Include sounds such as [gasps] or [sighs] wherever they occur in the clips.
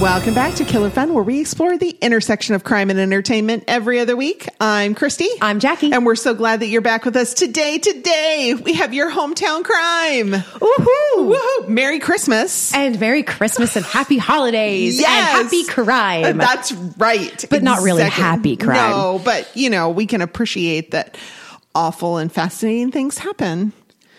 Welcome back to Killer Fun, where we explore the intersection of crime and entertainment every other week. I'm Christy. I'm Jackie. And we're so glad that you're back with us today. Today, we have your hometown crime. Woohoo! Woohoo! Merry Christmas. And Merry Christmas and Happy Holidays Yes. and Happy Crime. That's right. But not really Exactly. happy crime. No, but you know, we can appreciate that awful and fascinating things happen.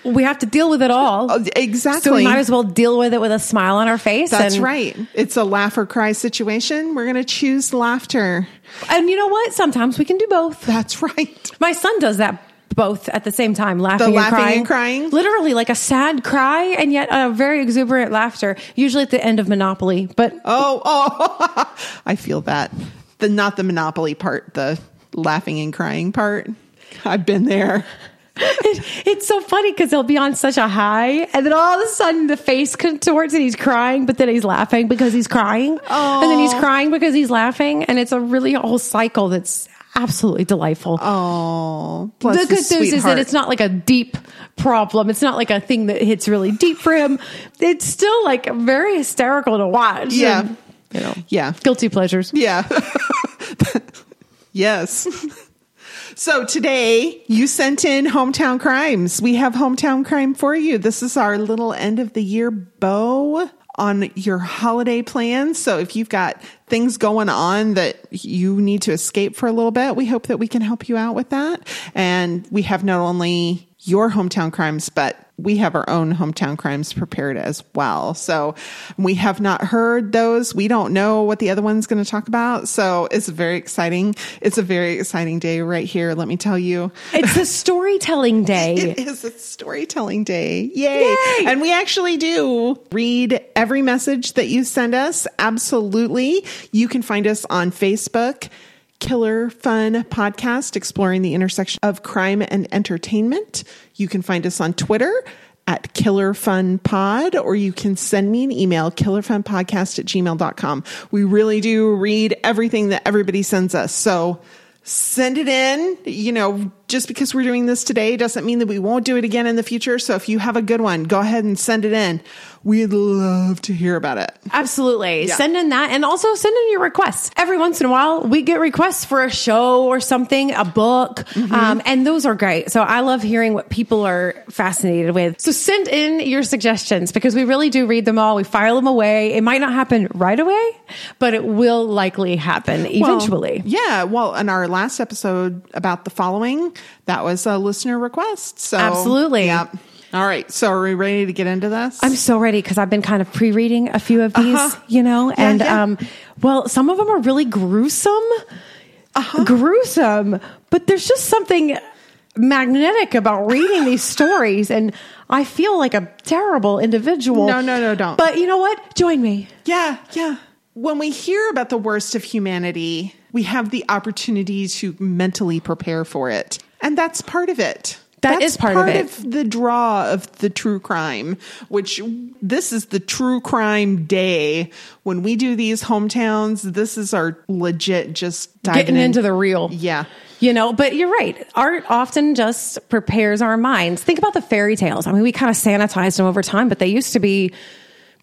We have to deal with it all. Oh, Exactly. So we might as well deal with it with a smile on our face. That's and, right. It's a laugh or cry situation. We're going to choose laughter. And you know what? Sometimes we can do both. That's right. My son does that both at the same time, laughing, and, laughing crying. and crying? Literally like a sad cry and yet a very exuberant laughter, usually at the end of Monopoly. But Oh, oh, [laughs] I feel that. The not the monopoly part, the laughing and crying part. I've been there. It, it's so funny because he'll be on such a high and then all of a sudden the face contorts and he's crying, but then he's laughing because he's crying. And then he's crying because he's laughing. And it's a really whole cycle that's absolutely delightful. Oh, the good news is that it's not like a deep problem. It's not like a thing that hits really deep for him. It's still like very hysterical to watch. Yeah. And, you know, Yeah. guilty pleasures. Yeah. [laughs] yes. [laughs] So today you sent in hometown crimes. We have hometown crime for you. This is our little end of the year bow on your holiday plans. So if you've got things going on that you need to escape for a little bit, we hope that we can help you out with that. And we have not only your hometown crimes, but we have our own hometown crimes prepared as well. So we have not heard those. We don't know what the other one's going to talk about. So it's very exciting. It's a very exciting day right here. Let me tell you. It's a storytelling [laughs] day. It is a storytelling day. Yay. Yay. And we actually do read every message that you send us. Absolutely. You can find us on Facebook. Killer Fun Podcast, exploring the intersection of crime and entertainment. You can find us on Twitter at Killer Fun Pod, or you can send me an email, killerfunpodcast at gmail.com. We really do read everything that everybody sends us. So send it in. You know, just because we're doing this today doesn't mean that we won't do it again in the future. So if you have a good one, go ahead and send it in. We'd love to hear about it. Absolutely. Yeah. Send in that and also send in your requests. Every once in a while, we get requests for a show or something, a book, Mm-hmm. um, and those are great. So I love hearing what people are fascinated with. So send in your suggestions because we really do read them all. We file them away. It might not happen right away, but it will likely happen eventually. Well, yeah. Well, in our last episode about the following, that was a listener request. So Absolutely. Yeah. All right. So are we ready to get into this? I'm so ready because I've been kind of pre-reading a few of these, Uh-huh. you know, Yeah, and yeah. um, well, some of them are really gruesome, Uh-huh. gruesome, but there's just something magnetic about reading these [sighs] stories, and I feel like a terrible individual. No, no, no, don't. But you know what? Join me. Yeah, yeah. When we hear about the worst of humanity, we have the opportunity to mentally prepare for it. And that's part of it. That that's is part of it. the draw of the true crime, which this is the true crime day. When we do these hometowns, this is our legit just diving Getting in. into the real. Yeah. You know, but you're right. Art often just prepares our minds. Think about the fairy tales. I mean, we kind of sanitized them over time, but they used to be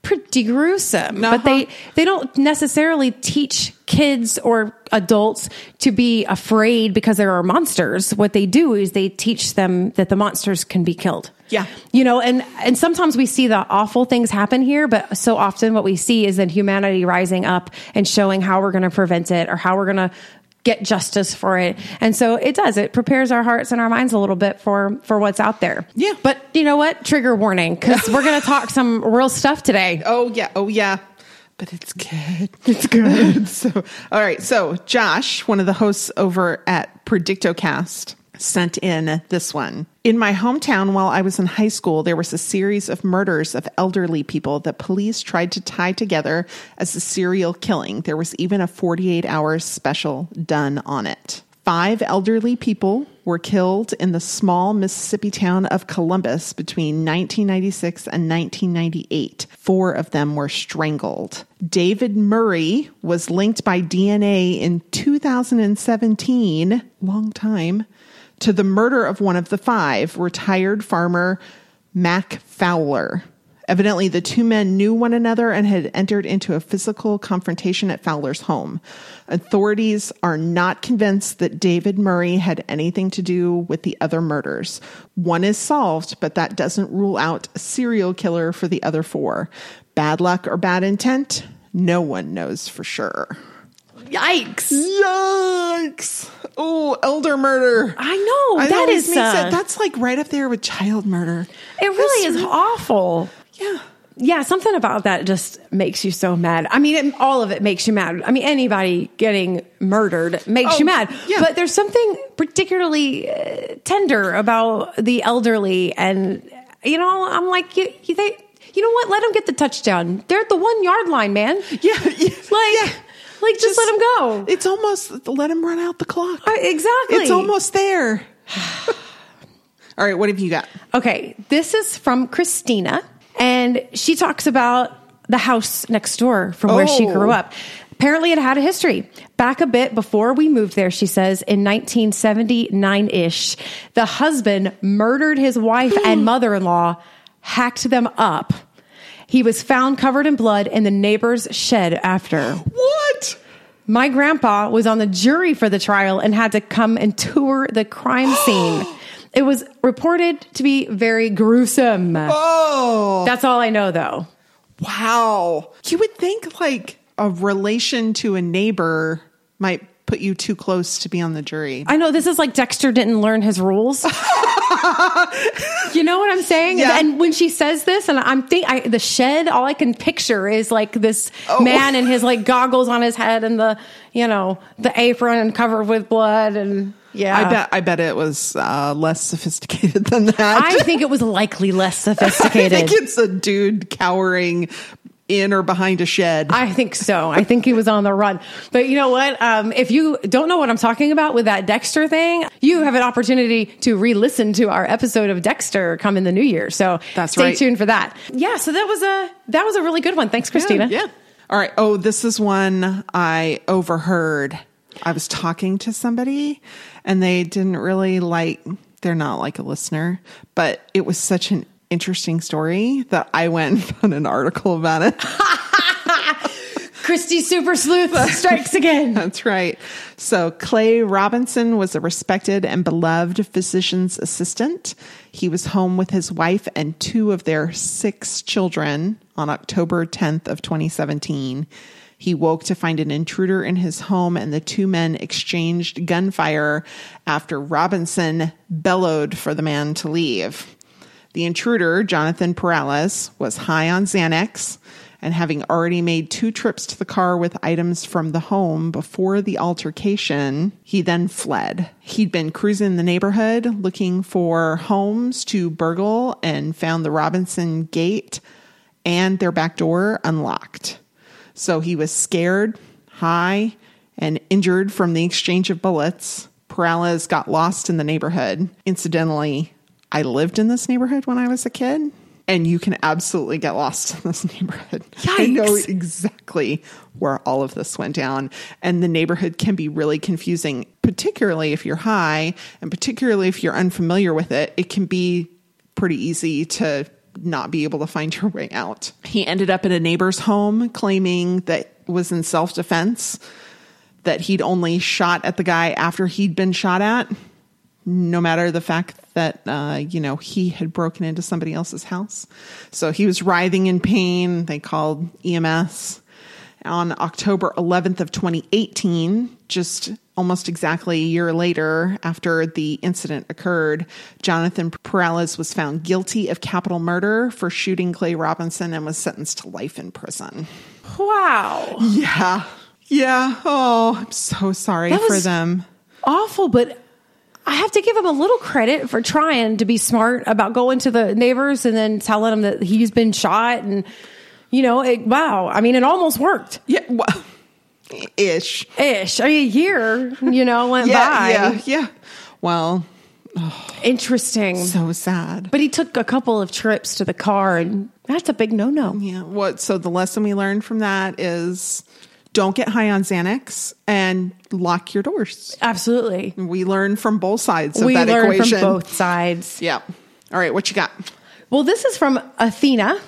pretty gruesome. But Uh-huh. they they don't necessarily teach kids or adults to be afraid because there are monsters. What they do is they teach them that the monsters can be killed. Yeah. You know, and and sometimes we see the awful things happen here, but so often what we see is then humanity rising up and showing how we're going to prevent it or how we're going to get justice for it. And so it does. It prepares our hearts and our minds a little bit for for what's out there. Yeah. But you know what? Trigger warning cuz we're going to talk some real stuff today. [laughs] Oh yeah, oh yeah. But it's good. [laughs] It's good. [laughs] so, all right. So, Josh, one of the hosts over at Predictocast, sent in this one. In my hometown, while I was in high school, there was a series of murders of elderly people that police tried to tie together as a serial killing. There was even a 48 hour special done on it. Five elderly people were killed in the small Mississippi town of Columbus between 1996 and 1998. Four of them were strangled. David Murray was linked by DNA in 2017, long time, to the murder of one of the five, retired farmer Mac Fowler. Evidently, the two men knew one another and had entered into a physical confrontation at Fowler's home. Authorities are not convinced that David Murray had anything to do with the other murders. One is solved, but that doesn't rule out a serial killer for the other four. Bad luck or bad intent? No one knows for sure. Yikes. Yikes! Oh, elder murder. I know. I that is, makes uh, that's like right up there with child murder. it really That's is awful. Yeah. Yeah, something about that just makes you so mad. I mean, it, all of it makes you mad. I mean, anybody getting murdered makes Oh, you mad. yeah. But there's something particularly uh, tender about the elderly, and you know, I'm like, you, you, they, you know what? Let them get the touchdown. They're at the one yard line, man. Yeah. [laughs] yeah. Like, yeah. Like just, let him go. It's almost let him run out the clock. Uh, exactly. It's almost there. [sighs] All right, what have you got? Okay, this is from Christina, and she talks about the house next door from where she Oh. grew up. Apparently, it had a history. Back a bit before we moved there, she says, in 1979 ish, the husband murdered his wife and [gasps] mother in law, hacked them up. He was found covered in blood in the neighbor's shed after. What? My grandpa was on the jury for the trial and had to come and tour the crime [gasps] scene. It was reported to be very gruesome. Oh, That's all I know, though. wow. You would think like a relation to a neighbor might put you too close to be on the jury. I know this is like Dexter didn't learn his rules. [laughs] you know what I'm saying? Yeah. And when she says this, and I'm think I, the shed, all I can picture is like this Oh. man and his like goggles on his head and the you know the apron and covered with blood and yeah. I bet. I bet it was uh, less sophisticated than that. I think it was likely less sophisticated. [laughs] I think it's a dude cowering in or behind a shed. I think so. I think he was on the run. But you know what? Um, if you don't know what I'm talking about with that Dexter thing, you have an opportunity to re-listen to our episode of Dexter come in the new year. So That's stay right. tuned for that. Yeah. So that was a that was a really good one. Thanks, Christina. Yeah. All right. Oh, this is one I overheard. I was talking to somebody and they didn't really like, they're not like a listener, but it was such an interesting story that I went and [laughs] found an article about it. [laughs] Christy Super Sleuth strikes again. [laughs] That's right. So Clay Robinson was a respected and beloved physician's assistant. He was home with his wife and two of their six children on October 10th of 2017. He woke to find an intruder in his home and the two men exchanged gunfire after Robinson bellowed for the man to leave. The intruder, Jonathan Perales, was high on Xanax and having already made two trips to the car with items from the home before the altercation, he then fled. He'd been cruising the neighborhood looking for homes to burgle and found the Robinson gate and their back door unlocked. So he was scared, high, and injured from the exchange of bullets. Perales got lost in the neighborhood. Incidentally, I lived in this neighborhood when I was a kid, and you can absolutely get lost in this [laughs] neighborhood. I know exactly where all of this went down. And the neighborhood can be really confusing, particularly if you're high, and particularly if you're unfamiliar with it. It can be pretty easy to not be able to find your way out. He ended up in a neighbor's home claiming that was in self defense, that he'd only shot at the guy after he'd been shot at, no matter the fact that, uh, you know, he had broken into somebody else's house. So he was writhing in pain. They called EMS. On October 11th of 2018, just almost exactly a year later after the incident occurred, Jonathan Perales was found guilty of capital murder for shooting Clay Robinson and was sentenced to life in prison. Wow. Yeah. Yeah. Oh, I'm so sorry That for them. Awful, but I have to give him a little credit for trying to be smart about going to the neighbors and then telling them that he's been shot and you know, it, wow. I mean, it almost worked. Yeah. Well, ish. Ish. I mean, a year, you know, went Yeah. by. Yeah. Yeah. Well, Interesting. so sad. But he took a couple of trips to the car, and that's a big no no. Yeah. What? So the lesson we learned from that is don't get high on Xanax and lock your doors. Absolutely. We learn from both sides of We that learn equation. from both sides. Yeah. All right. What you got? Well, this is from Athena.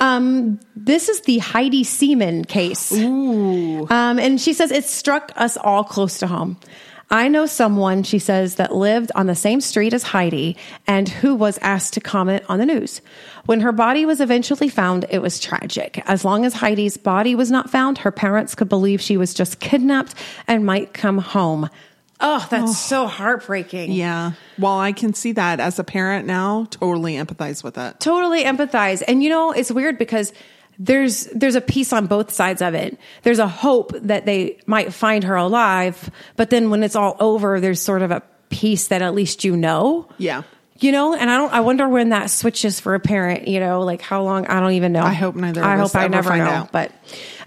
Um, this is the Heidi Seeman case. Um, and she says it struck us all close to home. I know someone, she says, that lived on the same street as Heidi and who was asked to comment on the news. When her body was eventually found, it was tragic. As long as Heidi's body was not found, her parents could believe she was just kidnapped and might come home. Oh, that's so heartbreaking. Yeah. Well, I can see that as a parent now, totally empathize with it. totally empathize and you know it's weird because there's there's a piece on both sides of it there's a hope that they might find her alive but then when it's all over there's sort of a piece that at least you know Yeah. you know and i don't i wonder when that switches for a parent you know like how long i don't even know I hope neither of i hope i never know out. but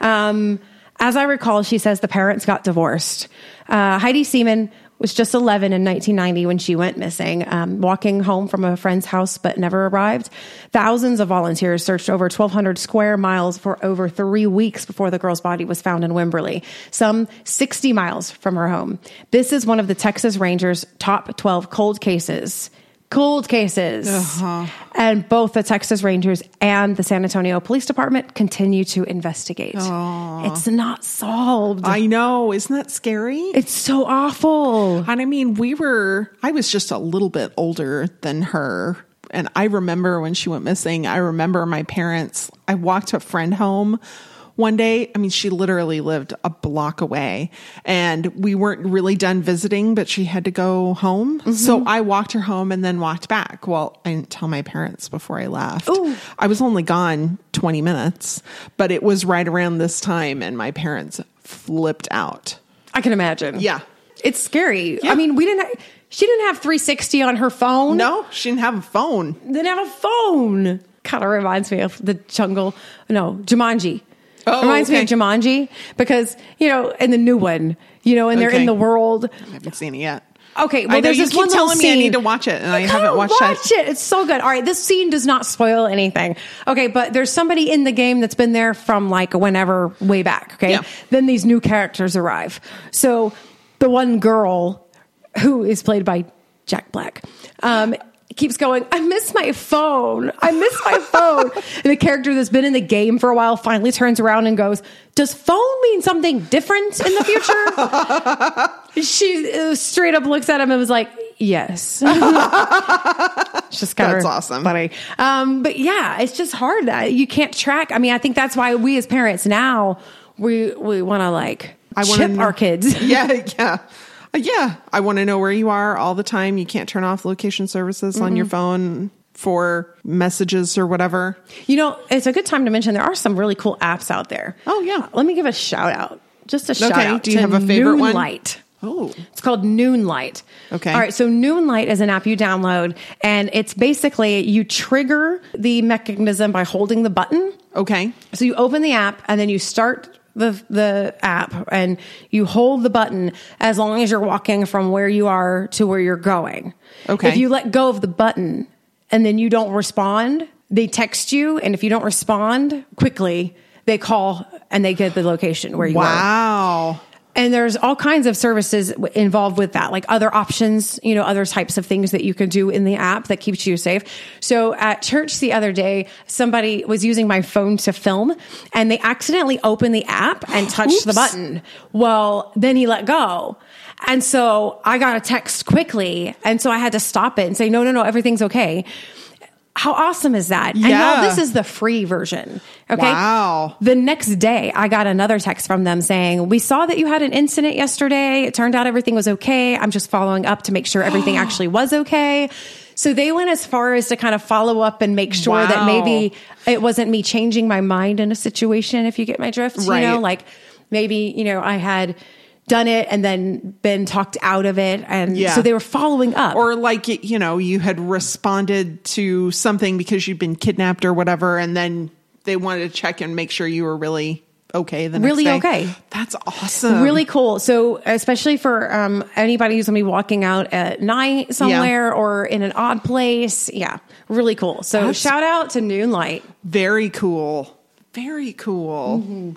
um as i recall she says the parents got divorced uh, heidi seeman was just 11 in 1990 when she went missing, um, walking home from a friend's house but never arrived. Thousands of volunteers searched over 1,200 square miles for over three weeks before the girl's body was found in Wimberley, some 60 miles from her home. This is one of the Texas Rangers' top 12 cold cases. Cold cases. Uh-huh. And both the Texas Rangers and the San Antonio Police Department continue to investigate. It's not solved. I know. Isn't that scary? it's so awful. And I mean, we were, I was just a little bit older than her. And I remember when she went missing, I remember my parents, I walked a friend home one day. I mean, she literally lived a block away and we weren't really done visiting, but she had to go home. Mm-hmm. So I walked her home and then walked back. Well, I didn't tell my parents before I left. I was only gone 20 minutes, but it was right around this time and my parents flipped out. I can imagine. Yeah. It's scary. Yeah. I mean, we didn't. Ha- she didn't have 360 on her phone. No, she didn't have a phone. didn't have a phone. Kind of reminds me of the jungle. No, Jumanji. Oh, reminds me of Jumanji because you know, in the new one, you know, and they're Okay. in the world. I haven't seen it yet. Okay, well, I know there's you this keep one telling me I scene- need to watch it, and I You haven't watched watch it. it. It's so good. All right, this scene does not spoil anything. Okay, but there's somebody in the game that's been there from like whenever way back. Okay, Yeah. then these new characters arrive. So the one girl who is played by Jack Black. Um, keeps going, I miss my phone. I miss my [laughs] phone. and the character that's been in the game for a while finally turns around and goes, Does phone mean something different in the future? [laughs] she uh, straight up looks at him and was like, Yes. [laughs] it's just kind That's of awesome. funny. Um, but yeah, it's just hard you can't track. I mean, I think that's why we as parents now we we want to like I chip our kids. yeah, yeah. Uh, yeah, I want to know where you are all the time. You can't turn off location services on your phone for messages or whatever. You know, it's a good time to mention there are some really cool apps out there. Oh, yeah. Let me give a shout out. Just a shout out. do you have a favorite one? Noonlight. Oh, It's called Noonlight. Okay. All right. So Noonlight is an app you download, and it's basically you trigger the mechanism by holding the button. okay. So you open the app and then you start the the app and you hold the button as long as you're walking from where you are to where you're going. Okay. If you let go of the button and then you don't respond, they text you and if you don't respond quickly, they call and they get the location where you are. Wow. And there's all kinds of services involved with that, like other options, you know, other types of things that you can do in the app that keeps you safe. So at church the other day, somebody was using my phone to film and they accidentally opened the app and touched the button. Well, then he let go. And so I got a text quickly. And so I had to stop it and say, no, no, no, everything's okay. How awesome is that? And Yeah. now this is the free version. Okay. Wow. The next day, I got another text from them saying, We saw that you had an incident yesterday. It turned out everything was okay. I'm just following up to make sure everything [gasps] actually was okay. So they went as far as to kind of follow up and make sure that maybe it wasn't me changing my mind in a situation, if you get my drift. You know, like maybe, you know, I had done it and then been talked out of it. And Yeah. so they were following up. Or like you know, you had responded to something because you'd been kidnapped or whatever, and then they wanted to check and make sure you were really okay. The next Really day. okay. That's awesome. really cool. So, especially for um, anybody who's gonna be walking out at night somewhere or in an odd place, yeah, really cool. So, That's- shout out to Noonlight. very cool. Very cool. Mm-hmm.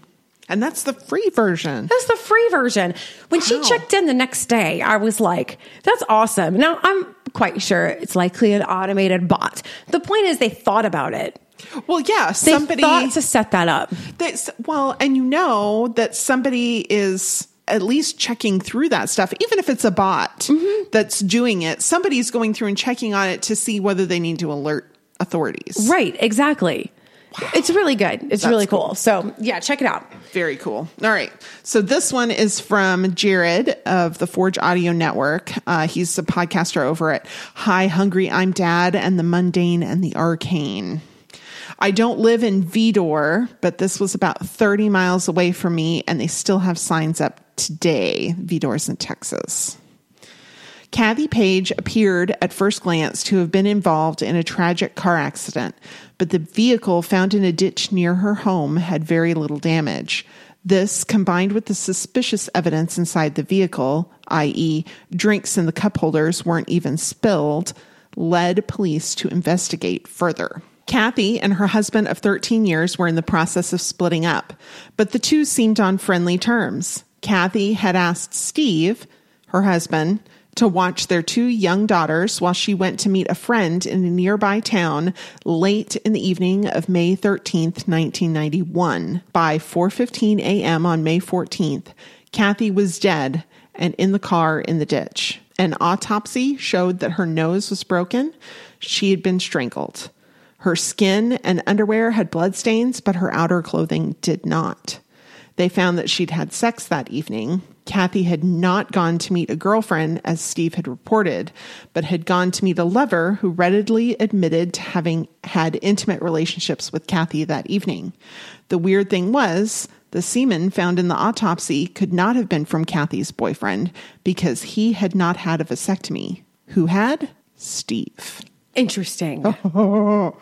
And that's the free version. That's the free version. When she checked in the next day, I was like, "That's awesome." Now, I'm quite sure it's likely an automated bot. The point is, they thought about it Well, yeah, They somebody thought to set that up. that's well, and you know that somebody is at least checking through that stuff, even if it's a bot Mm-hmm. that's doing it. Somebody's going through and checking on it to see whether they need to alert authorities. Right, exactly. It's really good. It's really cool. So, yeah, check it out. Very cool. All right. So this one is from Jared of the Forge Audio Network. Uh, he's a podcaster over at Hi Hungry I'm Dad and the Mundane and the Arcane. I don't live in Vidor, but this was about 30 miles away from me, and they still have signs up today. Vidor's in Texas. Kathy Page appeared at first glance to have been involved in a tragic car accident, but the vehicle found in a ditch near her home had very little damage. This, combined with the suspicious evidence inside the vehicle, i.e., drinks in the cup holders weren't even spilled, led police to investigate further. Kathy and her husband of 13 years were in the process of splitting up, but the two seemed on friendly terms. Kathy had asked Steve, her husband, to watch their two young daughters while she went to meet a friend in a nearby town late in the evening of May 13th, 1991. By 4:15 a.m. on May 14th, Kathy was dead and in the car in the ditch. An autopsy showed that her nose was broken. She had been strangled. Her skin and underwear had bloodstains, but her outer clothing did not. They found that she'd had sex that evening. Kathy had not gone to meet a girlfriend, as Steve had reported, but had gone to meet a lover who readily admitted to having had intimate relationships with Kathy that evening. The weird thing was, the semen found in the autopsy could not have been from Kathy's boyfriend because he had not had a vasectomy. Who had? Steve. Interesting. [laughs]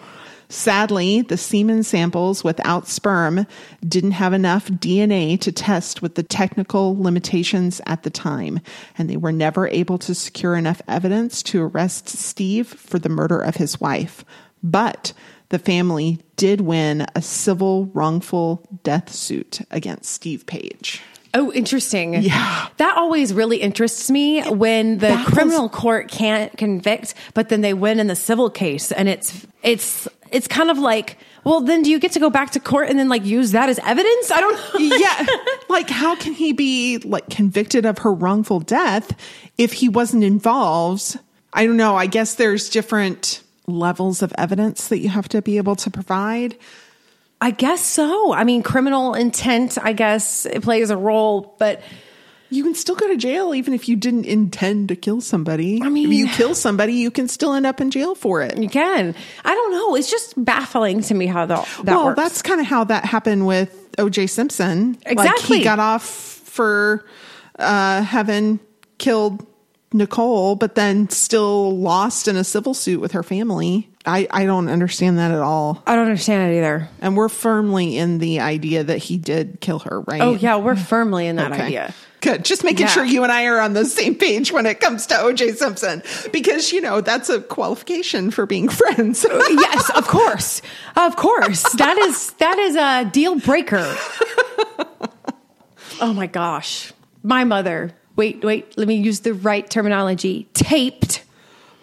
Sadly, the semen samples without sperm didn't have enough DNA to test with the technical limitations at the time, and they were never able to secure enough evidence to arrest Steve for the murder of his wife. But the family did win a civil wrongful death suit against Steve Page. Oh, interesting. Yeah. That always really interests me when the baffles- criminal court can't convict, but then they win in the civil case and it's it's it's kind of like, well, then do you get to go back to court and then like use that as evidence? I don't know. yeah. [laughs] Like, how can he be like convicted of her wrongful death if he wasn't involved? I don't know. I guess there's different levels of evidence that you have to be able to provide. I guess so. I mean, criminal intent, I guess it plays a role, but You can still go to jail even if you didn't intend to kill somebody. I mean- if you kill somebody, you can still end up in jail for it. you can. I don't know. It's just baffling to me how that, that well, works. that's kind of how that happened with O.J. Simpson. Like Exactly. he got off for uh, having killed Nicole, but then still lost in a civil suit with her family. I, I don't understand that at all. I don't understand it either. And we're firmly in the idea that he did kill her, right? Oh, yeah, we're firmly in that Okay. idea. Good. Just making Yeah. sure you and I are on the same page when it comes to OJ Simpson because, you know, that's a qualification for being [laughs] friends. Oh, yes, of course. Of course. That is that is a deal breaker. oh my gosh. My mother, wait, wait, let me use the right terminology. Taped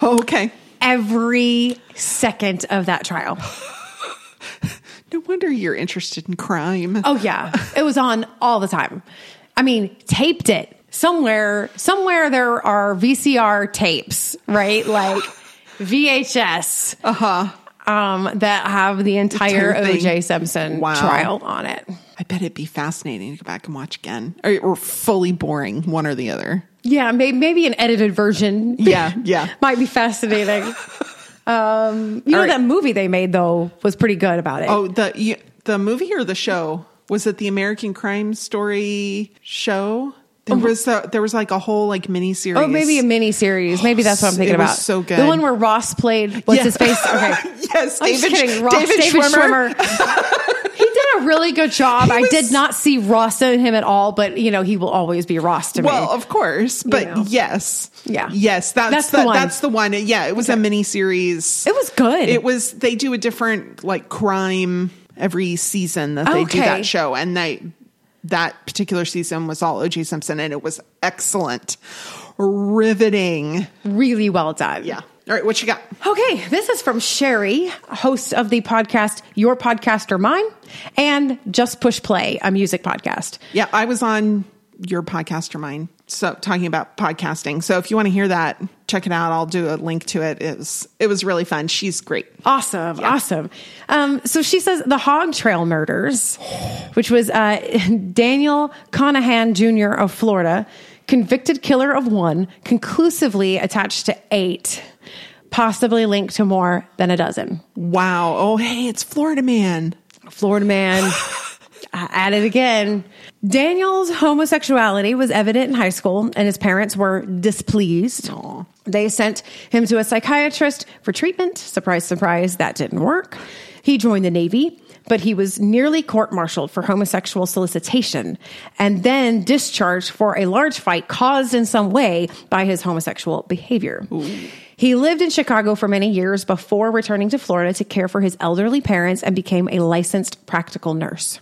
oh, okay. every second of that trial. [laughs] No wonder you're interested in crime. Oh yeah. It was on all the time. I mean, taped it. Somewhere somewhere there are VCR tapes, right? Like [laughs] VHS. Uh-huh. Um, that have the entire. OJ Simpson Wow. trial on it. I bet it'd be fascinating to go back and watch again, or, or fully boring, one or the other. Yeah, maybe, maybe an edited version. [laughs] Yeah, yeah. [laughs] might be fascinating. um, you know All right. that movie they made though was pretty good about it. Oh, the you, the movie or the show was it the American Crime Story show? There uh-huh. was a, there was like a whole like mini series. Oh, maybe a mini series. Maybe that's what I'm thinking It was about. so good. The one where Ross played what's Yeah. his face? [laughs] Okay. yes, I'm just David, kidding. Ross, David, David, Schwimmer. Schwimmer. [laughs] he did a really good job. He I was- did not see Ross in him at all, but you know he will always be Ross to Well, me. Well, of course, but know. yes, Yeah. yes, that's, That's the, the one. that's the one. Yeah, it was a mini series. It was good. It was. They do a different like crime every season that they do that show, and they that particular season was all O.J. Simpson, and it was excellent, riveting. really well done. Yeah. All right, what you got? Okay, this is from Sherry, host of the podcast Your Podcast or Mine, and Just Push Play, a music podcast. Yeah, I was on your podcast or mine, so talking about podcasting. So if you want to hear that, check it out. I'll do a link to it. It was it was really fun. She's great. Awesome, awesome. Um, so she says the Hog Trail murders, which was uh, [laughs] Daniel Conahan Jr. of Florida, convicted killer of one, conclusively attached to eight, possibly linked to more than a dozen. Wow. Oh, hey, it's Florida man. Florida man. [laughs] at it again. Daniel's homosexuality was evident in high school, and his parents were displeased. They sent him to a psychiatrist for treatment. Surprise, surprise, that didn't work. He joined the Navy, but he was nearly court martialed for homosexual solicitation and then discharged for a large fight caused in some way by his homosexual behavior. He lived in Chicago for many years before returning to Florida to care for his elderly parents and became a licensed practical nurse.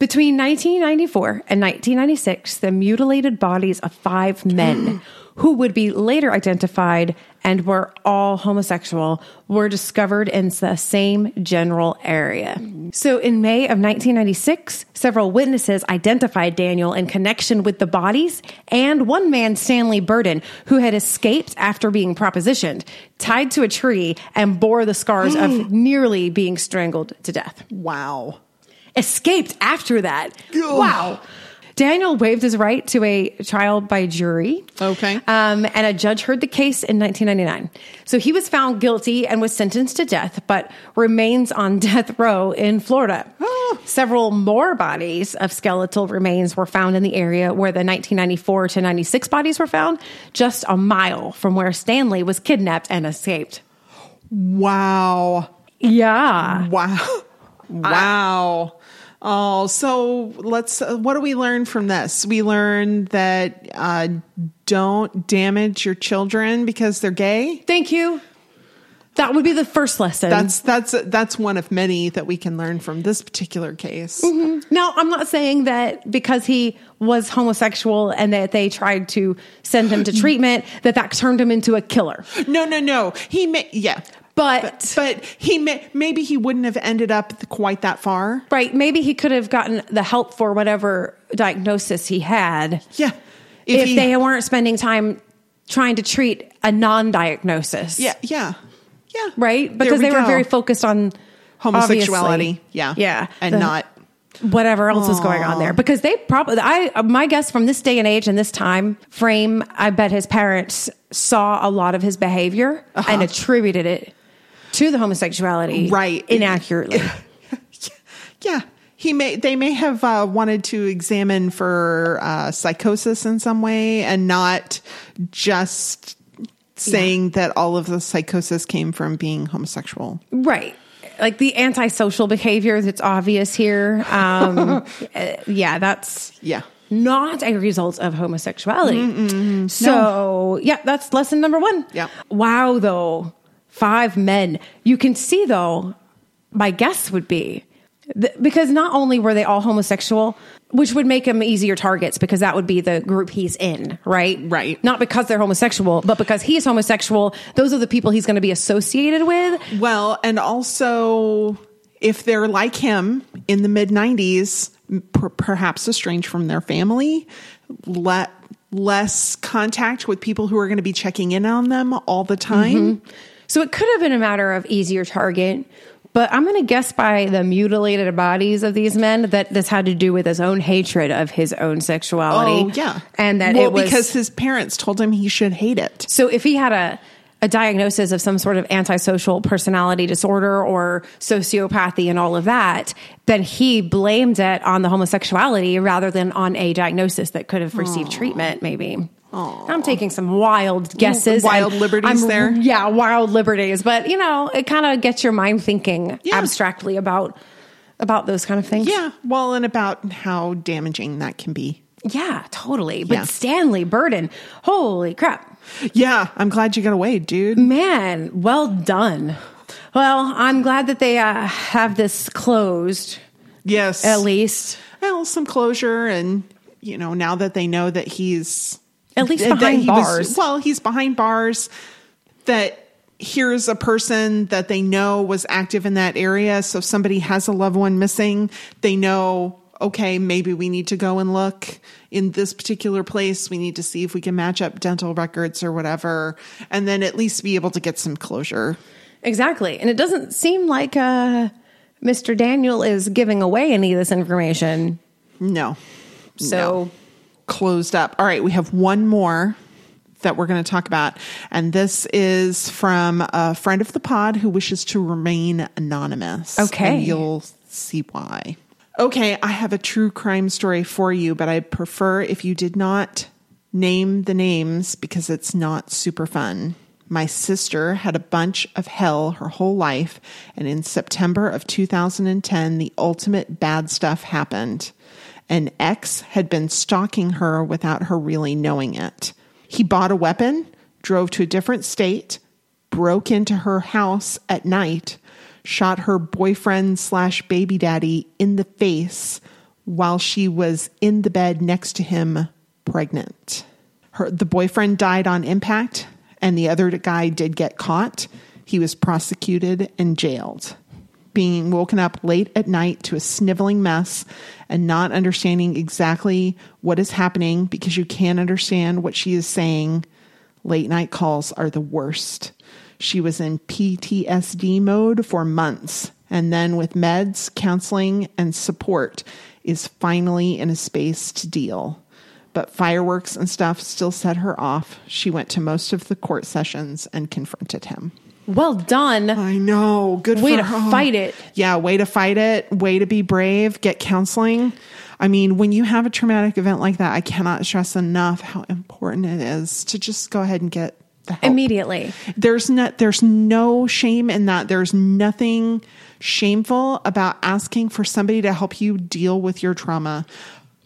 Between 1994 and 1996, the mutilated bodies of five men [gasps] who would be later identified and were all homosexual were discovered in the same general area. So in May of 1996, several witnesses identified Daniel in connection with the bodies and one man, Stanley Burden, who had escaped after being propositioned, tied to a tree and bore the scars of [gasps] nearly being strangled to death Wow. Escaped after that. Wow. Daniel waived his right to a trial by jury. Okay. Um, and a judge heard the case in 1999. So he was found guilty and was sentenced to death, but remains on death row in Florida. Several more bodies of skeletal remains were found in the area where the 1994 to 96 bodies were found, just a mile from where Stanley was kidnapped and escaped. Wow. Yeah. Wow. Wow. Oh, so let's. Uh, what do we learn from this? We learn that uh, don't damage your children because they're gay. Thank you. That would be the first lesson. That's that's that's one of many that we can learn from this particular case. Now, I'm not saying that because he was homosexual and that they tried to send him to [gasps] treatment that that turned him into a killer. No, no, no. He may, yeah, But, but but he may maybe he wouldn't have ended up quite that far. right, maybe he could have gotten the help for whatever diagnosis he had Yeah, if, he- they weren't spending time trying to treat a non-diagnosis. yeah, yeah, yeah, Right? Because we they were very focused on homosexuality. Yeah, Yeah. and The- not whatever else was going on there because they probably i my guess from this day and age and this time frame i bet his parents saw a lot of his behavior uh-huh. and attributed it to the homosexuality Right. inaccurately [laughs] Yeah, he may. They may have uh, wanted to examine for uh, psychosis in some way, and not just saying that all of the psychosis came from being homosexual. right like the antisocial behavior that's obvious here um [laughs] uh, yeah that's Yeah. not a result of homosexuality. So, yeah, that's lesson number one. Yeah. Wow, though, five men. You can see, though, my guess would be th- because not only were they all homosexual, which would make them easier targets because that would be the group he's in, right? Right. Not because they're homosexual, but because he's homosexual. Those are the people he's going to be associated with. Well, and also if they're like him in the mid '90s, per- perhaps estranged from their family, let less contact with people who are going to be checking in on them all the time. Mm-hmm. So it could have been a matter of easier target, but I'm going to guess by the mutilated bodies of these men that this had to do with his own hatred of his own sexuality. Oh, yeah. And that well, it was because his parents told him he should hate it. so if he had a a diagnosis of some sort of antisocial personality disorder or sociopathy and all of that, then he blamed it on the homosexuality rather than on a diagnosis that could have received treatment, maybe. I'm taking some wild guesses. Wild liberties I'm- there. Yeah, wild liberties. But you know, it kind of gets your mind thinking Yeah. abstractly about about those kind of things. Yeah, well, and about how damaging that can be. Yeah, totally. But Yeah. Stanley Burden, holy crap. Yeah, I'm glad you got away, dude. Man, well done. Well, I'm glad that they uh, have this closed Yes, at least. well, some closure, and you know, now that they know that he's At least behind he was- bars. well, he's behind bars. That here's a person that they know was active in that area. So if somebody has a loved one missing, they know, okay, maybe we need to go and look in this particular place. We need to see if we can match up dental records or whatever, and then at least be able to get some closure. Exactly. And it doesn't seem like uh, Mr. Daniel is giving away any of this information. No. So, No. Closed up. All right, we have one more that we're going to talk about, and this is from a friend of the pod who wishes to remain anonymous. Okay. And you'll see why. Okay, I have a true crime story for you, but I'd prefer if you did not name the names because it's not super fun. My sister had a bunch of hell her whole life, and in September of 2010, the ultimate bad stuff happened. An ex had been stalking her without her really knowing it. He bought a weapon, drove to a different state, broke into her house at night, shot her boyfriend slash baby daddy in the face while she was in the bed next to him, pregnant. Her, the boyfriend died on impact, and the other guy did get caught. He was prosecuted and jailed. Being woken up late at night to a sniveling mess and not understanding exactly what is happening because you can't understand what she is saying. Late night calls are the worst. She was in PTSD mode for months, and then with meds, counseling, and support, is finally in a space to deal. But fireworks and stuff still set her off. She went to most of the court sessions and confronted him. Well done. I know. Good Way for to her. fight it. Yeah, way to fight it. Way to be brave. Get counseling. I mean, when you have a traumatic event like that, I cannot stress enough how important it is to just go ahead and get the help. Immediately. There's not there's no shame in that. There's nothing shameful about asking for somebody to help you deal with your trauma.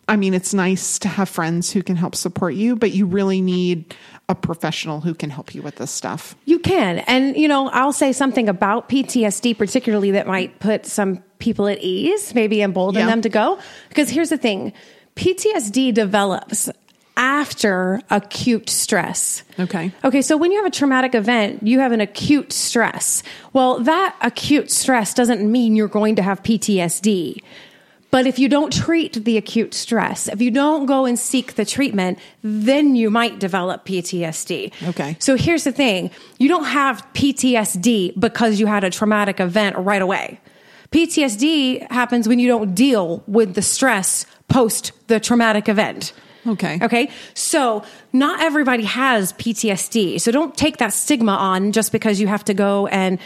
I mean, it's nice to have friends who can help support you, but you really need a professional who can help you with this stuff. You can. And, you know, I'll say something about PTSD, particularly that might put some people at ease, maybe embolden Yeah. them to go. Because here's the thing PTSD develops after acute stress. Okay. Okay, so when you have a traumatic event, you have an acute stress. Well, that acute stress doesn't mean you're going to have PTSD. But if you don't treat the acute stress, if you don't go and seek the treatment, then you might develop PTSD. Okay. So here's the thing you don't have PTSD because you had a traumatic event right away. PTSD happens when you don't deal with the stress post the traumatic event. Okay. Okay. So not everybody has PTSD. So don't take that stigma on just because you have to go and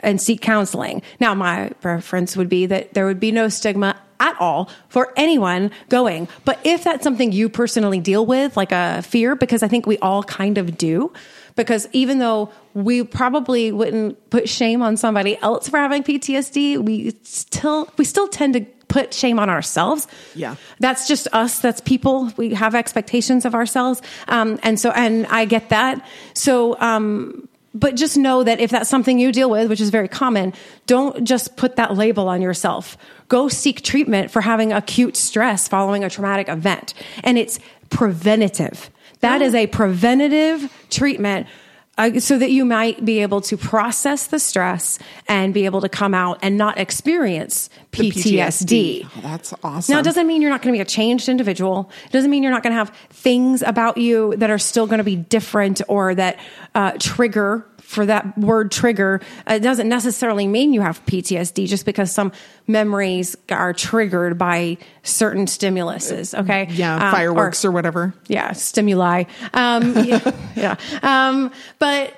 and seek counseling. Now my preference would be that there would be no stigma at all for anyone going. But if that's something you personally deal with, like a fear, because I think we all kind of do, because even though we probably wouldn't put shame on somebody else for having PTSD, we still we still tend to put shame on ourselves. Yeah. That's just us. That's people. We have expectations of ourselves. Um, and so, and I get that. So, um, but just know that if that's something you deal with, which is very common, don't just put that label on yourself. Go seek treatment for having acute stress following a traumatic event. And it's preventative. That oh. is a preventative treatment uh, so that you might be able to process the stress and be able to come out and not experience The PTSD. Oh, that's awesome. Now, it doesn't mean you're not going to be a changed individual. It doesn't mean you're not going to have things about you that are still going to be different or that uh, trigger for that word trigger. It doesn't necessarily mean you have PTSD just because some memories are triggered by certain stimuluses. Okay. yeah, Um, fireworks or, whatever. yeah, stimuli. Um, [laughs] yeah, yeah. Um, but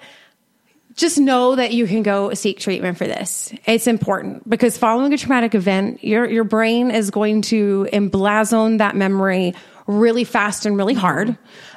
just know that you can go seek treatment for this. It's important because following a traumatic event, your your brain is going to emblazon that memory really fast and really hard.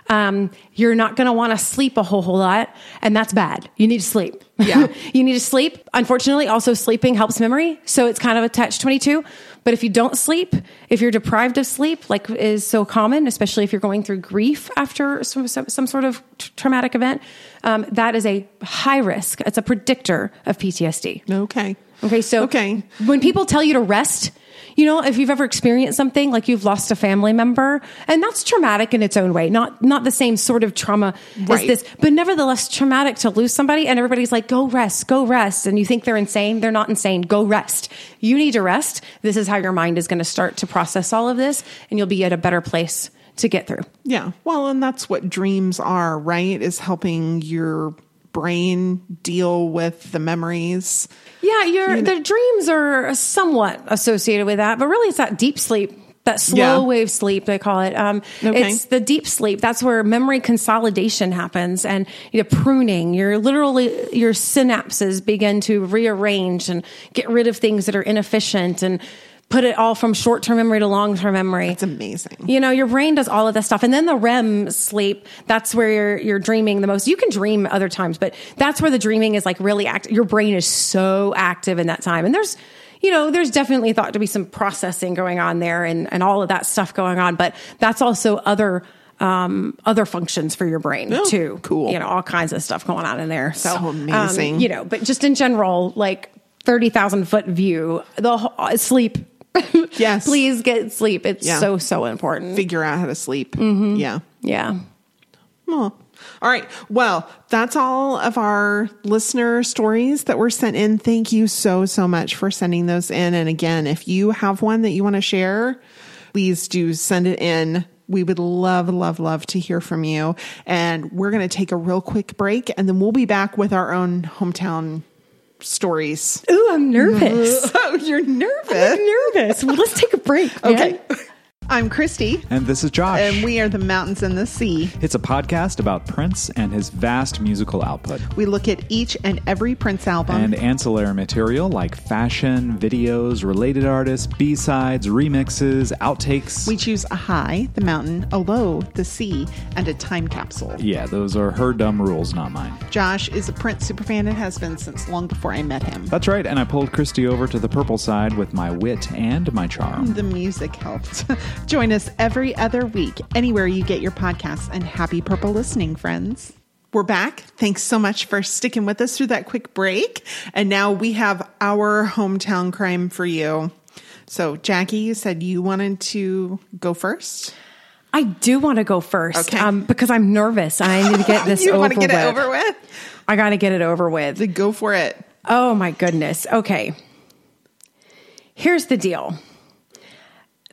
Um, you're not going to want to sleep a whole whole lot, and that's bad. You need to sleep. Yeah. [laughs] you need to sleep. Unfortunately, also sleeping helps memory, so it's kind of a twenty two. But if you don't sleep, if you're deprived of sleep, like is so common, especially if you're going through grief after some, some, some sort of t- traumatic event, um, that is a high risk. It's a predictor of PTSD. Okay. Okay, so Okay. when people tell you to rest, you know, if you've ever experienced something like you've lost a family member, and that's traumatic in its own way, not not the same sort of trauma Right. as this, but nevertheless traumatic to lose somebody. And everybody's like, "Go rest, go rest," and you think they're insane. They're not insane. Go rest. You need to rest. This is how your mind is going to start to process all of this, and you'll be at a better place to get through. Yeah. Well, and that's what dreams are, right? Is helping your brain deal with the memories. Yeah, your the dreams are somewhat associated with that, but really it's that deep sleep, that slow Yeah. wave sleep they call it. Um, Okay. It's the deep sleep. That's where memory consolidation happens, and you know, pruning. Your literally your synapses begin to rearrange and get rid of things that are inefficient and put it all from short term memory to long term memory. It's amazing. You know, your brain does all of this stuff. And then the REM sleep, that's where you're, you're dreaming the most. You can dream other times, but that's where the dreaming is like really active. Your brain is so active in that time. And there's, you know, there's definitely thought to be some processing going on there and, and all of that stuff going on, but that's also other, um, other functions for your brain Oh, too. cool. You know, all kinds of stuff going on in there. So, So amazing. um, you know, but just in general, like 30,000 foot view, the whole, sleep. [laughs] Yes. Please get sleep. It's Yeah. so, so important. Figure out how to sleep. Mm-hmm. Yeah. Yeah. Oh. All right. Well, that's all of our listener stories that were sent in. Thank you so, so much for sending those in. And again, if you have one that you want to share, please do send it in. We would love, love, love to hear from you. And we're going to take a real quick break and then we'll be back with our own hometown stories. Ooh, I'm nervous. [laughs] Oh, you're nervous. [laughs] I'm nervous. Well, let's take a break. Okay. I'm Christy, And this is Josh. and we are the Mountains and the Sea. it's a podcast about Prince and his vast musical output. We look at each and every Prince album. And ancillary material like fashion, videos, related artists, B sides, remixes, outtakes. We choose a high, the mountain, a low, the sea, and a time capsule. yeah, those are her dumb rules, not mine. Josh is a Prince superfan and has been since long before I met him. That's right, and I pulled Christy over to the purple side with my wit and my charm. The music helped. [laughs] Join us every other week, anywhere you get your podcasts, and happy purple listening, friends. We're back. Thanks so much for sticking with us through that quick break. And now we have our hometown crime for you. So, Jackie, you said you wanted to go first. I do want to go first Okay. um, because I'm nervous. I need to get [laughs] this you over want to get with. it over with? I got to get it over with. Then go for it. Oh my goodness. Okay. Here's the deal.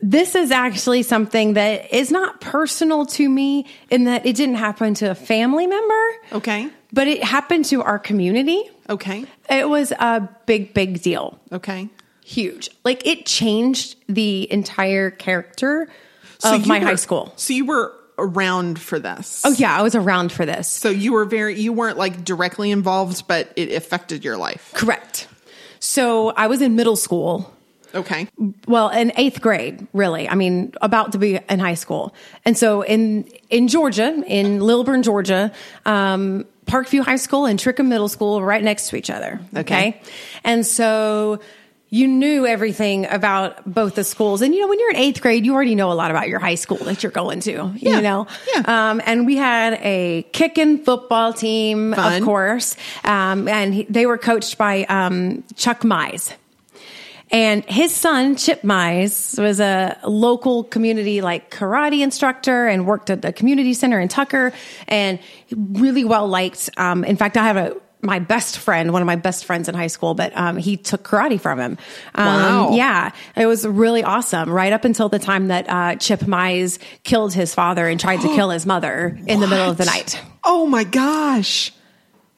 This is actually something that is not personal to me in that it didn't happen to a family member, Okay. but it happened to our community. Okay. It was a big, big deal. Okay. Huge. Like it changed the entire character So of my were- high school. So you were around for this. Oh yeah, I was around for this. So you were very you weren't like directly involved, but it affected your life. Correct. So I was in middle school. Okay. Well, in eighth grade, really. I mean, about to be in high school. And so in in Georgia, in Lilburn, Georgia, um, Parkview High School and Trickum Middle School were right next to each other. Okay. Okay. And so you knew everything about both the schools. And you know, when you're in eighth grade, you already know a lot about your high school that you're going to, Yeah. you know? Yeah. Um, and we had a kicking football team, Fun. of course. Um, and he, they were coached by, um, Chuck Mize. And his son, Chip Mize, was a local community like karate instructor and worked at the community center in Tucker and really well liked. Um, in fact, I have a, my best friend, one of my best friends in high school, but um, he took karate from him. Um, Wow. Yeah, it was really awesome. Right up until the time that uh, Chip Mize killed his father and tried to kill his mother in the middle of the night. Oh my gosh.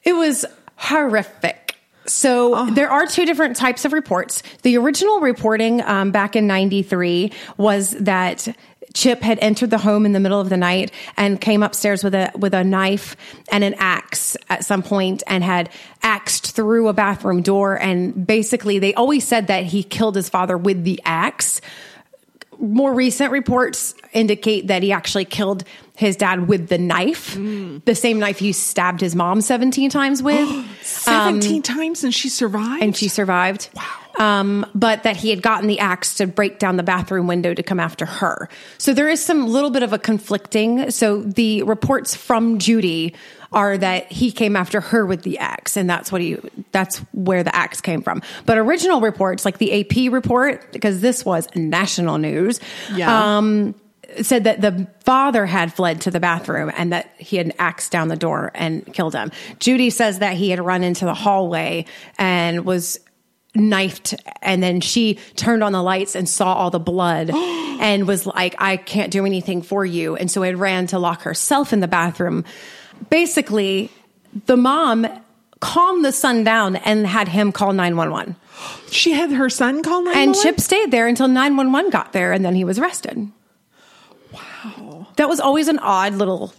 It was horrific. So there are two different types of reports. The original reporting um, back in '93 was that Chip had entered the home in the middle of the night and came upstairs with a with a knife and an axe at some point and had axed through a bathroom door. And basically, they always said that he killed his father with the axe more recent reports indicate that he actually killed his dad with the knife, the same knife he stabbed his mom 17 times with. [gasps] 17 times and she survived? Um, and she survived. Wow. um, but that he had gotten the axe to break down the bathroom window to come after her. So there is some little bit of a conflicting. So the reports from Judy are that he came after her with the axe and that's what he that's where the axe came from but original reports like the ap report because this was national news Yeah. um said that the father had fled to the bathroom and that he had axed down the door and killed him. Judy says that he had run into the hallway and was knifed and then she turned on the lights and saw all the blood [gasps] and was like i can't do anything for you. And so had ran to lock herself in the bathroom. Basically the mom calmed the son down and had him call 911 [gasps] She had her son call 911? and chip stayed there until 911 got there and then he was arrested wow that was always an odd little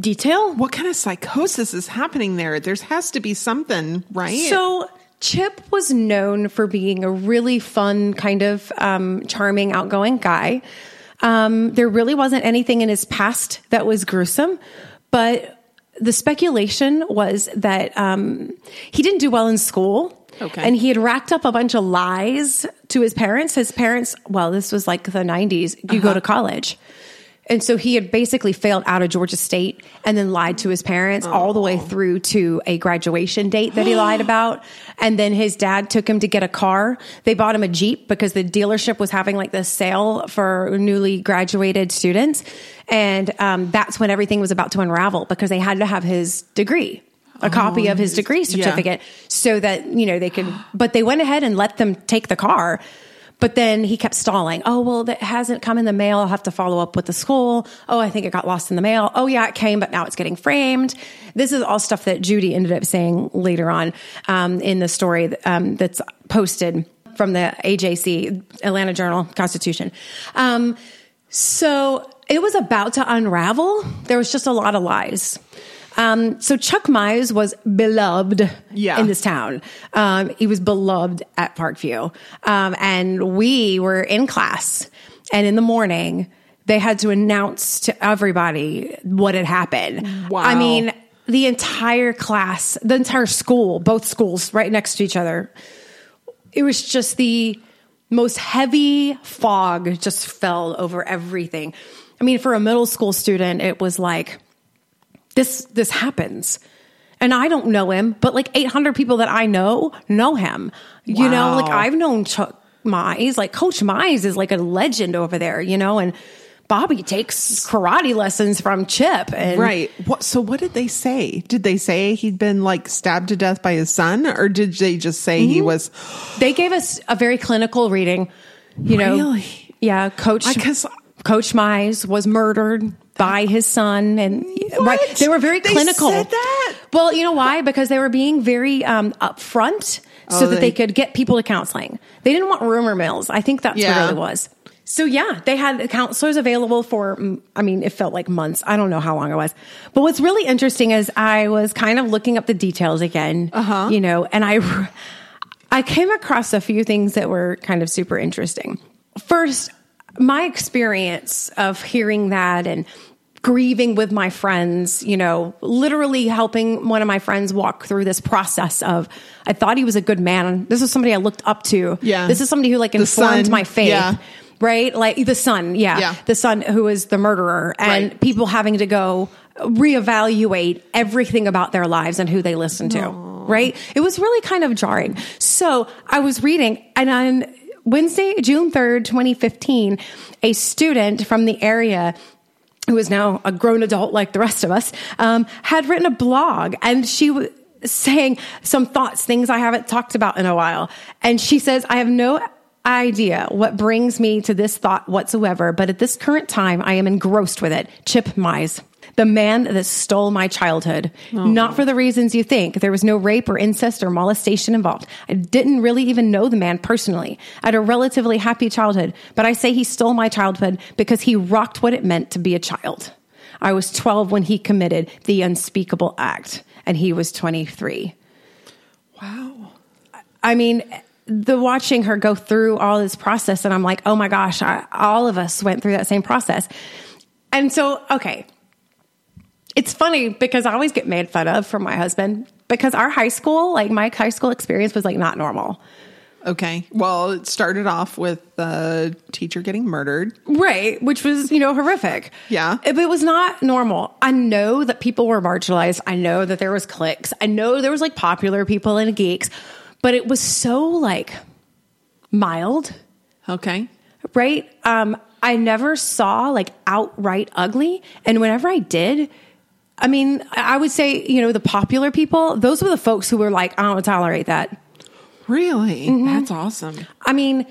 detail What kind of psychosis is happening there? There has to be something, right? So Chip was known for being a really fun, kind of um, charming, outgoing guy. Um, there really wasn't anything in his past that was gruesome, but the speculation was that um, he didn't do well in school. Okay. And he had racked up a bunch of lies to his parents. His parents, well, this was like the 90s, you go to college. And so he had basically failed out of Georgia State and then lied to his parents all the way through to a graduation date that he [gasps] lied about. And then his dad took him to get a car. They bought him a Jeep because the dealership was having like this sale for newly graduated students. And um, that's when everything was about to unravel because they had to have his degree. A copy of his degree yeah. certificate so that, you know, they could, but they went ahead and let them take the car. But then he kept stalling. Oh, well, that hasn't come in the mail. I'll have to follow up with the school. Oh, I think it got lost in the mail. Oh, yeah, it came, but now it's getting framed. This is all stuff that Judy ended up saying later on um, in the story um, that's posted from the AJC, Atlanta Journal Constitution. Um, so it was about to unravel. There was just a lot of lies. Um, so Chuck Mize was beloved Yeah. in this town. Um, he was beloved at Parkview. Um, and we were in class and in the morning they had to announce to everybody what had happened. Wow. I mean, the entire class, the entire school, both schools right next to each other. It was just the most heavy fog just fell over everything. I mean, for a middle school student, it was like, this this happens and i don't know him but like 800 people that i know know him you know like i've known chuck mize like coach mize is like a legend over there you know and bobby takes karate lessons from chip and right. What, so what did they say? Did they say he'd been like stabbed to death by his son or did they just say Mm-hmm. he was they gave us a very clinical reading you know Really? yeah coach guess- coach mize was murdered by his son and right they were very They clinical said that? well you know why because they were being very um, upfront so Oh, that they- they could get people to counseling they didn't want rumor mills i think that's Yeah. what it was so yeah they had counselors available for mm, i mean it felt like months i don't know how long it was but what's really interesting is i was kind of looking up the details again uh-huh. you know and i I came across a few things that were kind of super interesting. First, my experience of hearing that and grieving with my friends, you know, literally helping one of my friends walk through this process of I thought he was a good man. This is somebody I looked up to. Yeah. This is somebody who like informed my faith. yeah. Right? Like the son, yeah. Yeah. The son who was the murderer and Right. people having to go reevaluate everything about their lives and who they listen to. Right? It was really kind of jarring. So I was reading and on Wednesday, June 3rd, 2015, a student from the area who is now a grown adult like the rest of us, um, had written a blog and she was saying some thoughts, things I haven't talked about in a while. And she says, I have no idea what brings me to this thought whatsoever, but at this current time, I am engrossed with it. Chip Mize. The man that stole my childhood. Oh. Not for the reasons you think. There was no rape or incest or molestation involved. I didn't really even know the man personally. I had a relatively happy childhood, but I say he stole my childhood because he rocked what it meant to be a child. I was 12 when he committed the unspeakable act, and he was 23. wow. I mean, the watching her go through all this process, and I'm like, oh my gosh, I, all of us went through that same process. And so, okay, it's funny because I always get made fun of from my husband because our high school, like my high school experience was like not normal. Okay. Well, it started off with the teacher getting murdered. Right, which was, you know, horrific. Yeah. It, it was not normal. I know that people were marginalized. I know that there was cliques. I know there was like popular people and geeks, but it was so like mild, Okay. right? Um, I never saw like outright ugly. And whenever I did, I mean, I would say, you know, the popular people, those were the folks who were like, I don't tolerate that. Really? Mm-hmm. That's awesome. I mean,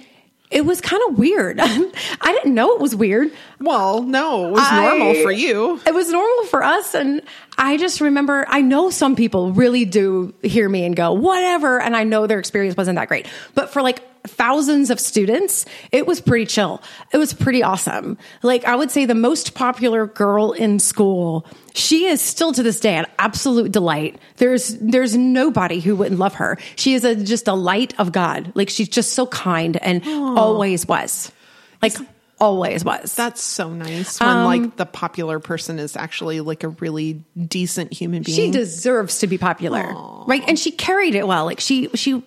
it was kind of weird. [laughs] I didn't know it was weird. Well, no, it was I- normal for you. It was normal for us. And I just remember, I know some people really do hear me and go, whatever. And I know their experience wasn't that great. But for like thousands of students, it was pretty chill. It was pretty awesome. Like I would say the most popular girl in school, she is still to this day an absolute delight. There's, there's nobody who wouldn't love her. She is a, just a light of God. Like she's just so kind and always was. Like always was. That's so nice when Um, like the popular person is actually like a really decent human being. she deserves to be popular right and she carried it well like she she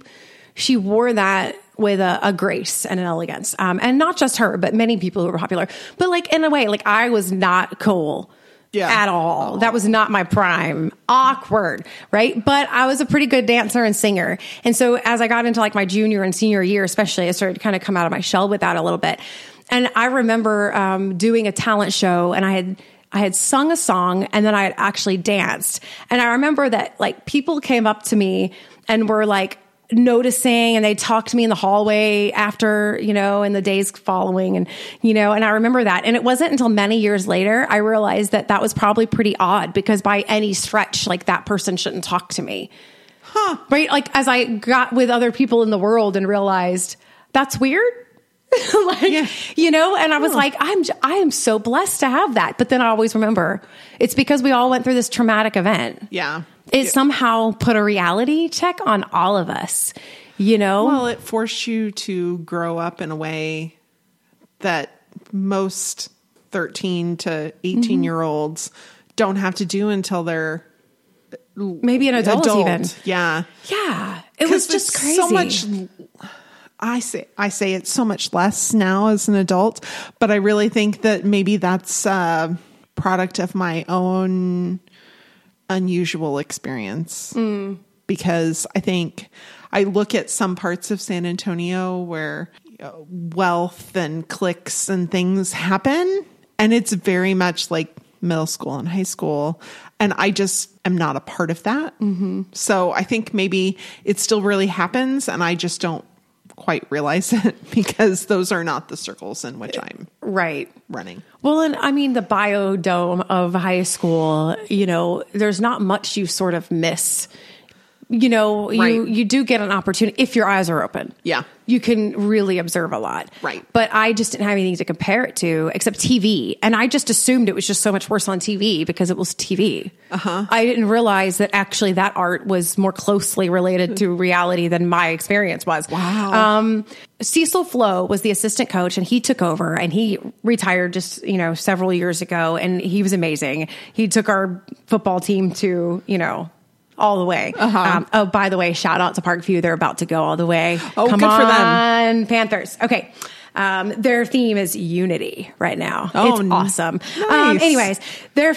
she wore that with a, a grace and an elegance. Um and not just her but many people who were popular. But like in a way like i was not cool Yeah. at all. That was not my prime. Awkward right? But i was a pretty good dancer and singer. And so as i got into like my junior and senior year especially i started to kind of come out of my shell with that a little bit. And i remember um, doing a talent show and i had I had sung a song and then I had actually danced. And I remember that like people came up to me and were like noticing and they talked to me in the hallway after, you know, in the days following and, you know, and I remember that. And it wasn't until many years later I realized that that was probably pretty odd because by any stretch, like that person shouldn't talk to me. Huh. Right? Like as I got with other people in the world and realized that's weird. [laughs] like Yeah. you know and i was like i'm i am so blessed to have that but then i always remember it's because we all went through this traumatic event Yeah. It somehow put a reality check on all of us you know Well, it forced you to grow up in a way that most 13 to 18 Mm-hmm. year olds don't have to do until they're maybe an adult, adult. even Yeah. yeah it was just crazy So much. I say I say it's so much less now as an adult, but I really think that maybe that's a product of my own unusual experience. Mm. Because I think I look at some parts of San Antonio where wealth and cliques and things happen, and it's very much like middle school and high school. And I just am not a part of that. Mm-hmm. So I think maybe it still really happens, and I just don't quite realize it [laughs] because those are not the circles in which I'm right running. Well, and I mean, the biodome of high school, you know, there's not much you sort of miss. You know, you, you do get an opportunity if your eyes are open. Yeah. You can really observe a lot. Right. But I just didn't have anything to compare it to except TV. And I just assumed it was just so much worse on TV because it was TV. Uh-huh. I didn't realize that actually that art was more closely related to reality than my experience was. Wow. Um, Cecil Flowe was the assistant coach and he took over and he retired just, you know, several years ago and he was amazing. He took our football team to, you know, all the way. Uh-huh. Um, oh, by the way, shout out to Parkview. They're about to go all the way. Oh, Come good for them. on, Panthers. Okay. Um, their theme is unity right now. Oh, it's awesome. Um, anyways, they're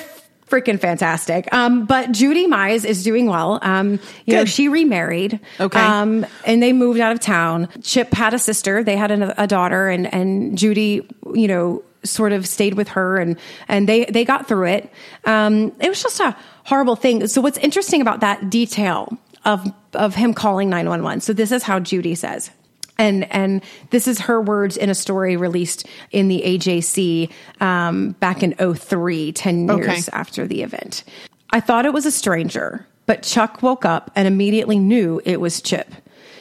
freaking fantastic. Um, but Judy Mize is doing well. Um, you know, she remarried. Okay. Um, and they moved out of town. Chip had a sister. They had a, a daughter and, and Judy, you know, sort of stayed with her and, and they, they got through it. Um, it was just a horrible thing. So what's interesting about that detail of, of him calling 911. So this is how Judy says. And and this is her words in a story released in the AJC um, back in 03, 10 years Okay. after the event. I thought it was a stranger, but Chuck woke up and immediately knew it was Chip.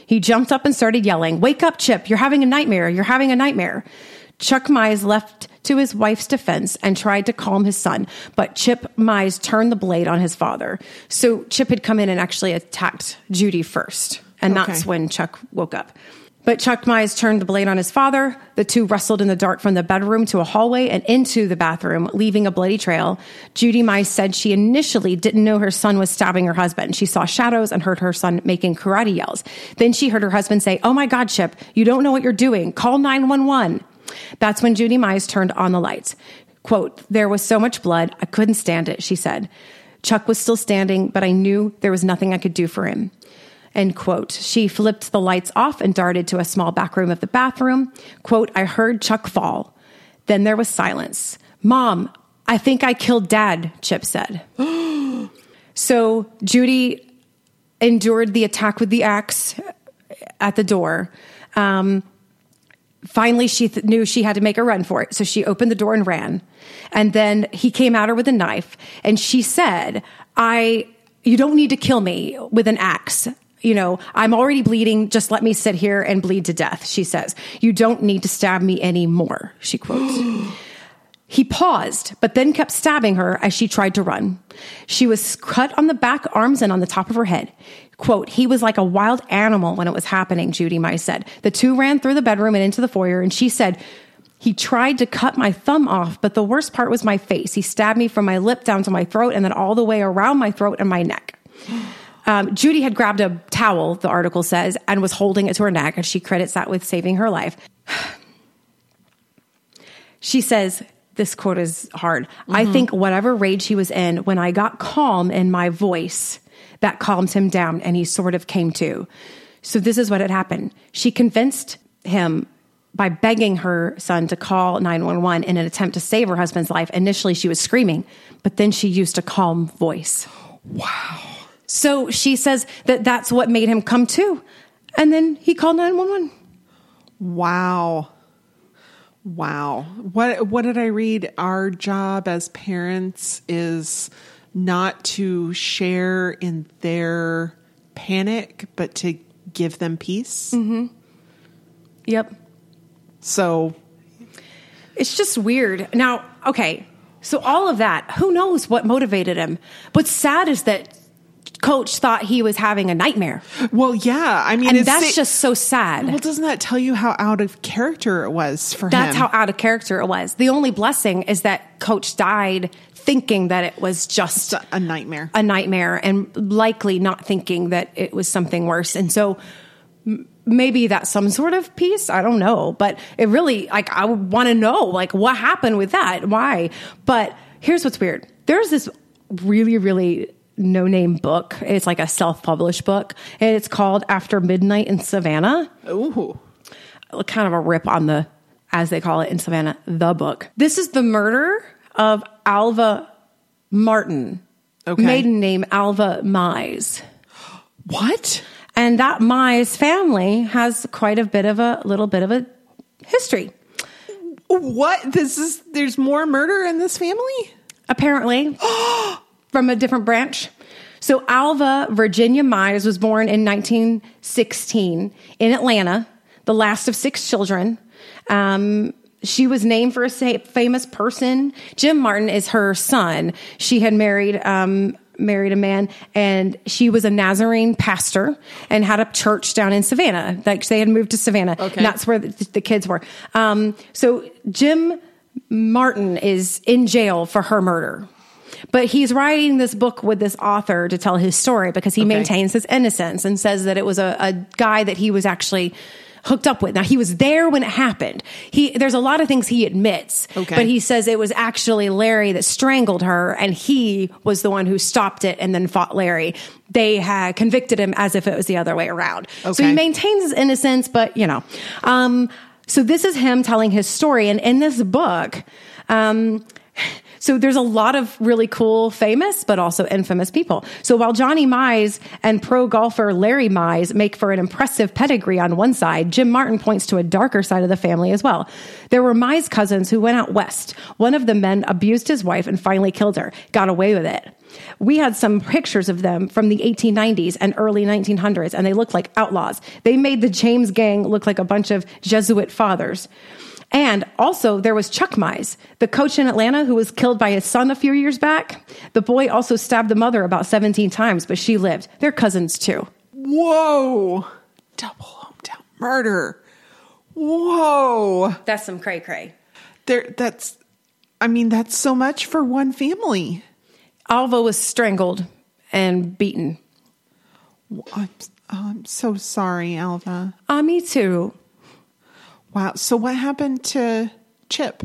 He jumped up and started yelling, Wake up, Chip. You're having a nightmare. You're having a nightmare. Chuck Mize left to his wife's defense and tried to calm his son, but Chip Mize turned the blade on his father. So Chip had come in and actually attacked Judy first. And that's when Chuck woke up. But Chuck Mize turned the blade on his father. The two wrestled in the dark from the bedroom to a hallway and into the bathroom, leaving a bloody trail. Judy Mize said she initially didn't know her son was stabbing her husband. She saw shadows and heard her son making karate yells. Then she heard her husband say, Oh my God, Chip, you don't know what you're doing. Call 911. That's when Judy Mize turned on the lights. Quote, there was so much blood, I couldn't stand it, she said. Chuck was still standing, but I knew there was nothing I could do for him. End quote. She flipped the lights off and darted to a small back room of the bathroom. Quote, I heard Chuck fall. Then there was silence. Mom, I think I killed dad, Chip said. [gasps] so Judy endured the attack with the axe at the door. Um, finally, she th- knew she had to make a run for it. So she opened the door and ran. And then he came at her with a knife. And she said, I, you don't need to kill me with an axe. You know, I'm already bleeding. Just let me sit here and bleed to death, she says. You don't need to stab me anymore, she quotes. [gasps] [gasps] [gasps] He paused, but then kept stabbing her as she tried to run. She was cut on the back, arms, and on the top of her head. Quote, he was like a wild animal when it was happening, Judy Mize said. The two ran through the bedroom and into the foyer, and she said, he tried to cut my thumb off, but the worst part was my face. He stabbed me from my lip down to my throat and then all the way around my throat and my neck. Um, Judy had grabbed a towel, the article says, and was holding it to her neck, and she credits that with saving her life. [sighs] she says, this quote is hard. Mm-hmm. I think whatever rage he was in, when I got calm in my voice, that calmed him down and he sort of came to. So this is what had happened. She convinced him by begging her son to call 911 in an attempt to save her husband's life. Initially, she was screaming, but then she used a calm voice. Wow. So she says that that's what made him come to. And then he called 911. Wow. Wow. What what did I read? Our job as parents is not to share in their panic, but to give them peace. Mm-hmm. Yep. So it's just weird. Now, okay. So all of that, who knows what motivated him? What's sad is that coach thought he was having a nightmare. Well, yeah. I mean, and that's just so sad. Well, doesn't that tell you how out of character it was for that's him? That's how out of character it was. The only blessing is that coach died thinking that it was just a nightmare, a nightmare, and likely not thinking that it was something worse. And so maybe that's some sort of peace. I don't know, but it really like I want to know like what happened with that, why. But here's what's weird. There's this really, really no name book. It's like a self published book, and it's called After Midnight in Savannah. Ooh. Kind of a rip on the, as they call it in Savannah, the book. This is the murder of Alva Martin. Okay. Maiden name Alva Mize. What? And that Mize family has quite a bit of a little bit of a history. What? This is there's more murder in this family? Apparently. [gasps] [gasps] from a different branch. So Alva Virginia Mize was born in 1916 in Atlanta, the last of six children. Um, she was named for a famous person. Jim Martin is her son. She had married um, married a man, and she was a Nazarene pastor and had a church down in Savannah. Like they had moved to Savannah, okay. that's where the, the kids were. Um, so Jim Martin is in jail for her murder. But he's writing this book with this author to tell his story because he okay. maintains his innocence and says that it was a, a guy that he was actually hooked up with. Now he was there when it happened. He there's a lot of things he admits, okay. but he says it was actually Larry that strangled her, and he was the one who stopped it and then fought Larry. They had convicted him as if it was the other way around. Okay. So he maintains his innocence, but you know, um, so this is him telling his story, and in this book. Um, so there's a lot of really cool, famous, but also infamous people. So while Johnny Mize and pro golfer Larry Mize make for an impressive pedigree on one side, Jim Martin points to a darker side of the family as well. There were Mize cousins who went out west. One of the men abused his wife and finally killed her, got away with it. We had some pictures of them from the 1890s and early 1900s, and they looked like outlaws. They made the James gang look like a bunch of Jesuit fathers. And also, there was Chuck Mize, the coach in Atlanta who was killed by his son a few years back. The boy also stabbed the mother about 17 times, but she lived. They're cousins too. Whoa. Double hometown murder. Whoa. That's some cray cray. There that's I mean, that's so much for one family. Alva was strangled and beaten. I'm, I'm so sorry, Alva. Uh, me too. Wow. So what happened to Chip?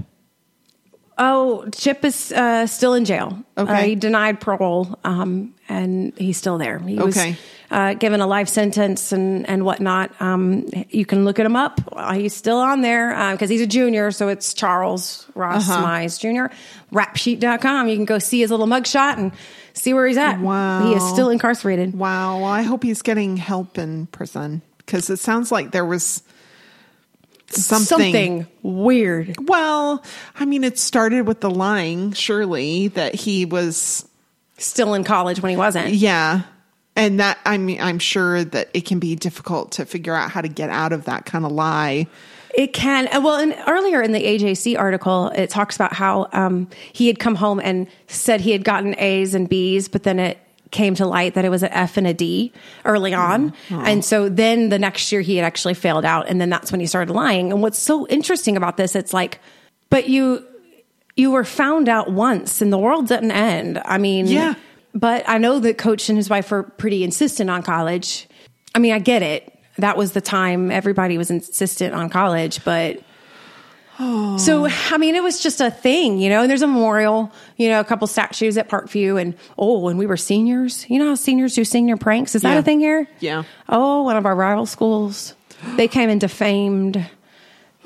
Oh, Chip is uh, still in jail. Okay. Uh, he denied parole, um, and he's still there. He was Okay. uh, given a life sentence and, and whatnot. Um, you can look at him up. Uh, he's still on there because he's a junior, so it's Charles Ross Uh-huh. Mize Jr. Rapsheet.com. You can go see his little mugshot and see where he's at. Wow. He is still incarcerated. Wow. Well, I hope he's getting help in prison because it sounds like there was something. Something weird. Well, I mean, it started with the lying, surely, that he was, Still in college when he wasn't. yeah. And that, I mean, I'm sure that it can be difficult to figure out how to get out of that kind of lie. It can. uh, Well, and earlier in the AJC article, it talks about how um, he had come home and said he had gotten A's and B's, but then it came to light that it was an F and a D early on. Mm-hmm. And so then the next year he had actually failed out. And then that's when he started lying. And what's so interesting about this, it's like, but you, you were found out once and the world didn't end. I mean, Yeah. but I know that coach and his wife were pretty insistent on college. I mean, I get it. That was the time everybody was insistent on college, but so I mean, it was just a thing, you know. And there's a memorial, you know, a couple statues at Parkview, and oh, when we were seniors, you know how seniors do senior pranks? Is that Yeah. a thing here? Yeah. Oh, one of our rival schools, they came and defamed.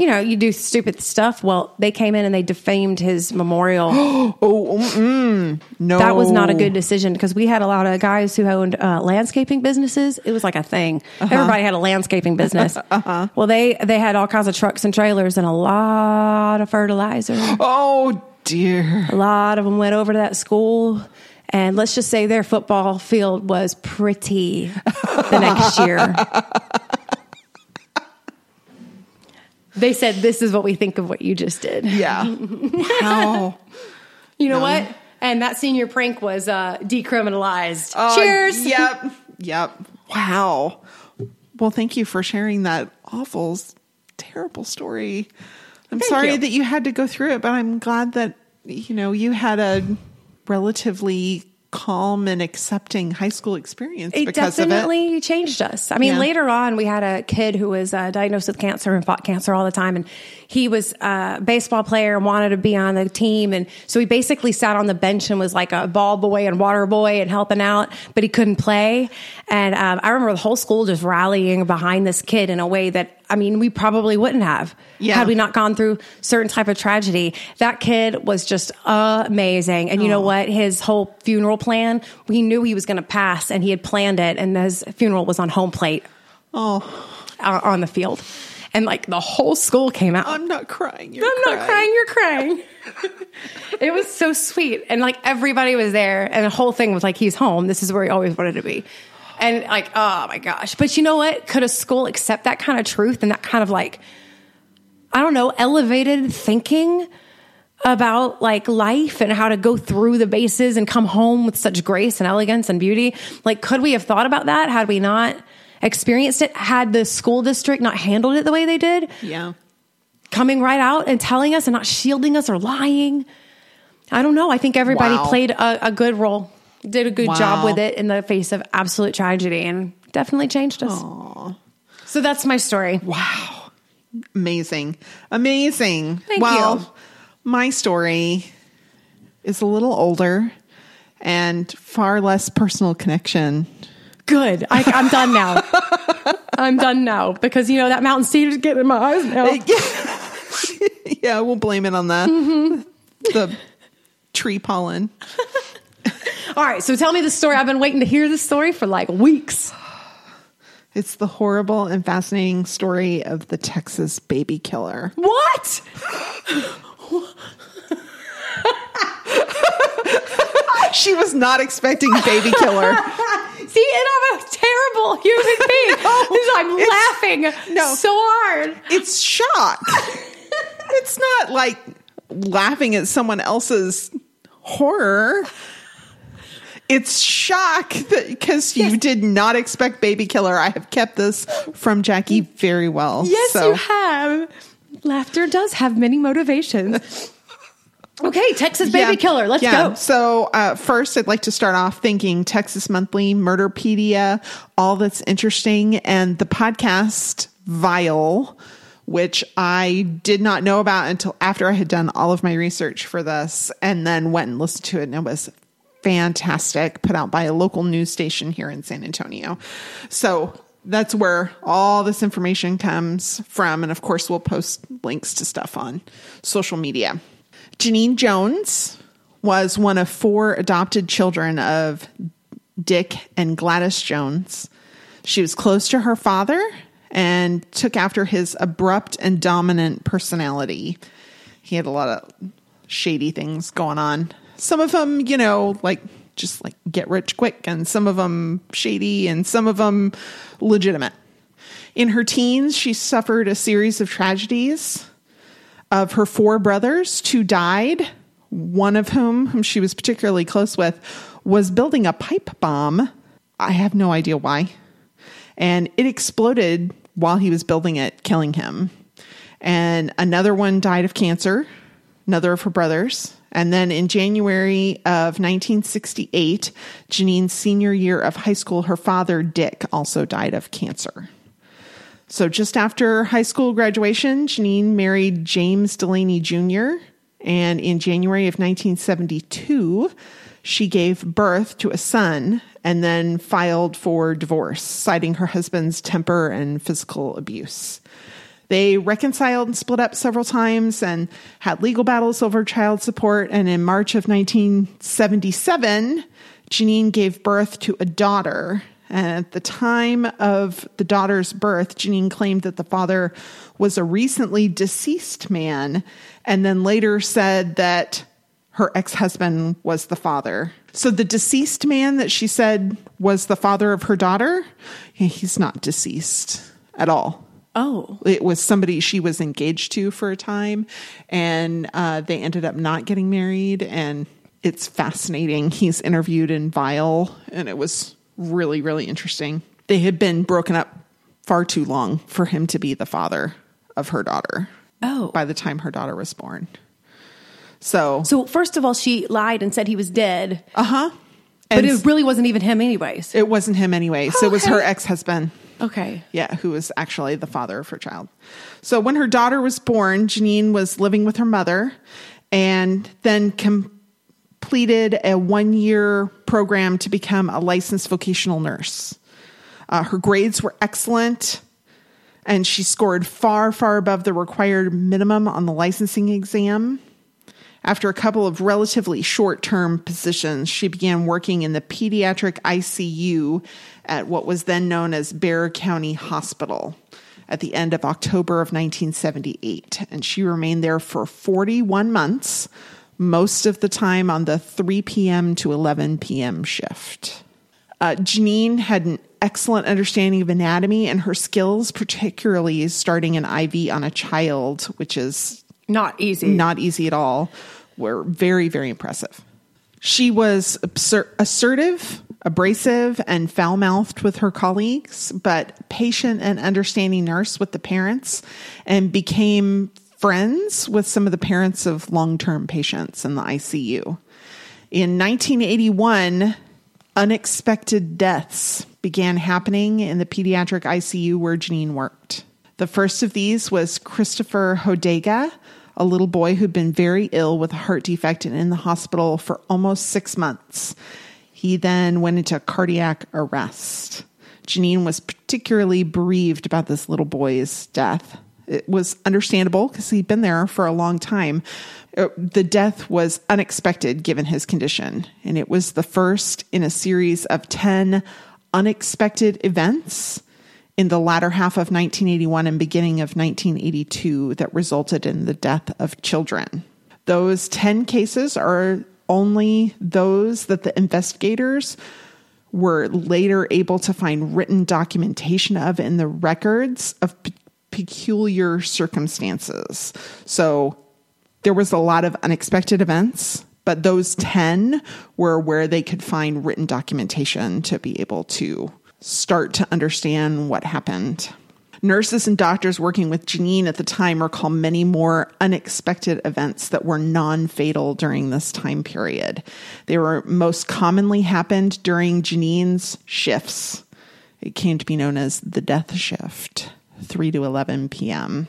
You know, you do stupid stuff. Well, they came in and they defamed his memorial. [gasps] Oh, mm, no. That was not a good decision because we had a lot of guys who owned uh, landscaping businesses. It was like a thing. Everybody had a landscaping business. [laughs] uh-huh. Well, they they had all kinds of trucks and trailers and a lot of fertilizer. [gasps] Oh, dear. a lot of them went over to that school. And let's just say their football field was pretty the next year. [laughs] they said, This is what we think of what you just did. Yeah. [laughs] wow. You know what? And that senior prank was uh, decriminalized. Oh, Cheers. Yep. Yep. Wow. Well, thank you for sharing that awful, terrible story. I'm Thank sorry you. that you had to go through it, but I'm glad that you know you had a relatively calm and accepting high school experience It because of it. definitely changed us. I mean, Yeah. later on, we had a kid who was uh, diagnosed with cancer and fought cancer all the time. And he was a baseball player and wanted to be on the team. And so he basically sat on the bench and was like a ball boy and water boy and helping out, but he couldn't play. And um, I remember the whole school just rallying behind this kid in a way that, I mean, we probably wouldn't have Yeah. had we not gone through certain type of tragedy. That kid was just amazing. And you know what? His whole funeral plan, we knew he was going to pass and he had planned it. And his funeral was on home plate Oh, on the field. And like the whole school came out. I'm not crying. You're I'm not crying, you're crying. [laughs] it was so sweet. And like everybody was there and the whole thing was like, he's home. This is where he always wanted to be. And like, oh my gosh. But you know what? Could a school accept that kind of truth and that kind of like, I don't know, elevated thinking about like life and how to go through the bases and come home with such grace and elegance and beauty? Like, could we have thought about that had we not experienced it? Had the school district not handled it the way they did? Yeah. coming right out and telling us and not shielding us or lying. I don't know. I think everybody Wow. played a, a good role, did a good Wow. job with it in the face of absolute tragedy and definitely changed us. So that's my story. Wow. Amazing. Amazing. Thank well, you. my story is a little older and far less personal connection. Good. I, I'm done now. [laughs] I'm done now because, you know, that mountain cedar is getting in my eyes now. [laughs] yeah, we'll blame it on that. Mm-hmm. The tree pollen. [laughs] All right. So tell me the story. I've been waiting to hear this story for like weeks. [sighs] It's the horrible and fascinating story of the Texas baby killer. What? [gasps] [laughs] She was not expecting baby killer. [laughs] See, and I'm a terrible human [laughs] being. I'm laughing no. so hard. It's shock. it's not like laughing at someone else's horror. it's shock because you did not expect baby killer. I have kept this from Jackie very well. Yes, So- you have. Laughter does have many motivations. Okay, Texas baby Yeah. killer. Let's Yeah. go. So, uh, first, I'd like to start off thinking Texas Monthly, Murderpedia, all that's interesting, and the podcast Vile, which I did not know about until after I had done all of my research for this and then went and listened to it, and it was fantastic, put out by a local news station here in San Antonio. So, that's where all this information comes from. And of course, we'll post links to stuff on social media. Genene Jones was one of four adopted children of Dick and Gladys Jones. She was close to her father and took after his abrupt and dominant personality. He had a lot of shady things going on. Some of them, you know, like just like get rich quick, and some of them shady, and some of them legitimate. In her teens, she suffered a series of tragedies. Of her four brothers, two died. One of whom, whom she was particularly close with, was building a pipe bomb. I have no idea why. And it exploded while he was building it, killing him. And another one died of cancer, another of her brothers. And then in January of 1968, Genene's senior year of high school, her father, Dick, also died of cancer. So just after high school graduation, Genene married James Delaney Jr. And in January of 1972, she gave birth to a son and then filed for divorce, citing her husband's temper and physical abuse. They reconciled and split up several times and had legal battles over child support. And in March of 1977, Genene gave birth to a daughter. And at the time of the daughter's birth, Genene claimed that the father was a recently deceased man, and then later said that her ex husband was the father. So the deceased man that she said was the father of her daughter, he's not deceased at all Oh. it was somebody she was engaged to for a time and uh, they ended up not getting married and it's fascinating he's interviewed in vile and it was really really interesting they had been broken up far too long for him to be the father of her daughter Oh. by the time her daughter was born so So first of all, she lied and said he was dead, uh-huh but it really wasn't even him, anyways. it wasn't him anyway so it was Okay. her ex-husband Okay. Yeah, who was actually the father of her child. So when her daughter was born, Genene was living with her mother and then completed a one year program to become a licensed vocational nurse. Uh, her grades were excellent and she scored far, far above the required minimum on the licensing exam. After a couple of relatively short term positions, she began working in the pediatric ICU at what was then known as Bexar County Hospital at the end of October of 1978. And she remained there for 41 months, most of the time on the 3 p.m. to 11 p.m. shift. Uh, Janine had an excellent understanding of anatomy, and her skills, particularly starting an IV on a child, which is Not easy. not easy at all, were very, very impressive. She was absur- assertive, abrasive, and foul mouthed with her colleagues, but patient and understanding nurse with the parents, and became friends with some of the parents of long term patients in the ICU. In 1981, unexpected deaths began happening in the pediatric ICU where Genene worked. The first of these was Christopher Hodega, a little boy who'd been very ill with a heart defect and in the hospital for almost six months. He then went into cardiac arrest. Genene was particularly bereaved about this little boy's death. It was understandable because he'd been there for a long time. Uh, The death was unexpected given his condition, and it was the first in a series of 10 unexpected events in the latter half of 1981 and beginning of 1982 that resulted in the death of children. Those 10 cases are only those that the investigators were later able to find written documentation of in the records of peculiar circumstances. So there was a lot of unexpected events, but those 10 were where they could find written documentation to be able to start to understand what happened. Nurses and doctors working with Genene at the time recall many more unexpected events that were non fatal during this time period. They were most commonly happened during Genene's shifts. It came to be known as the death shift, 3 to 11 p.m.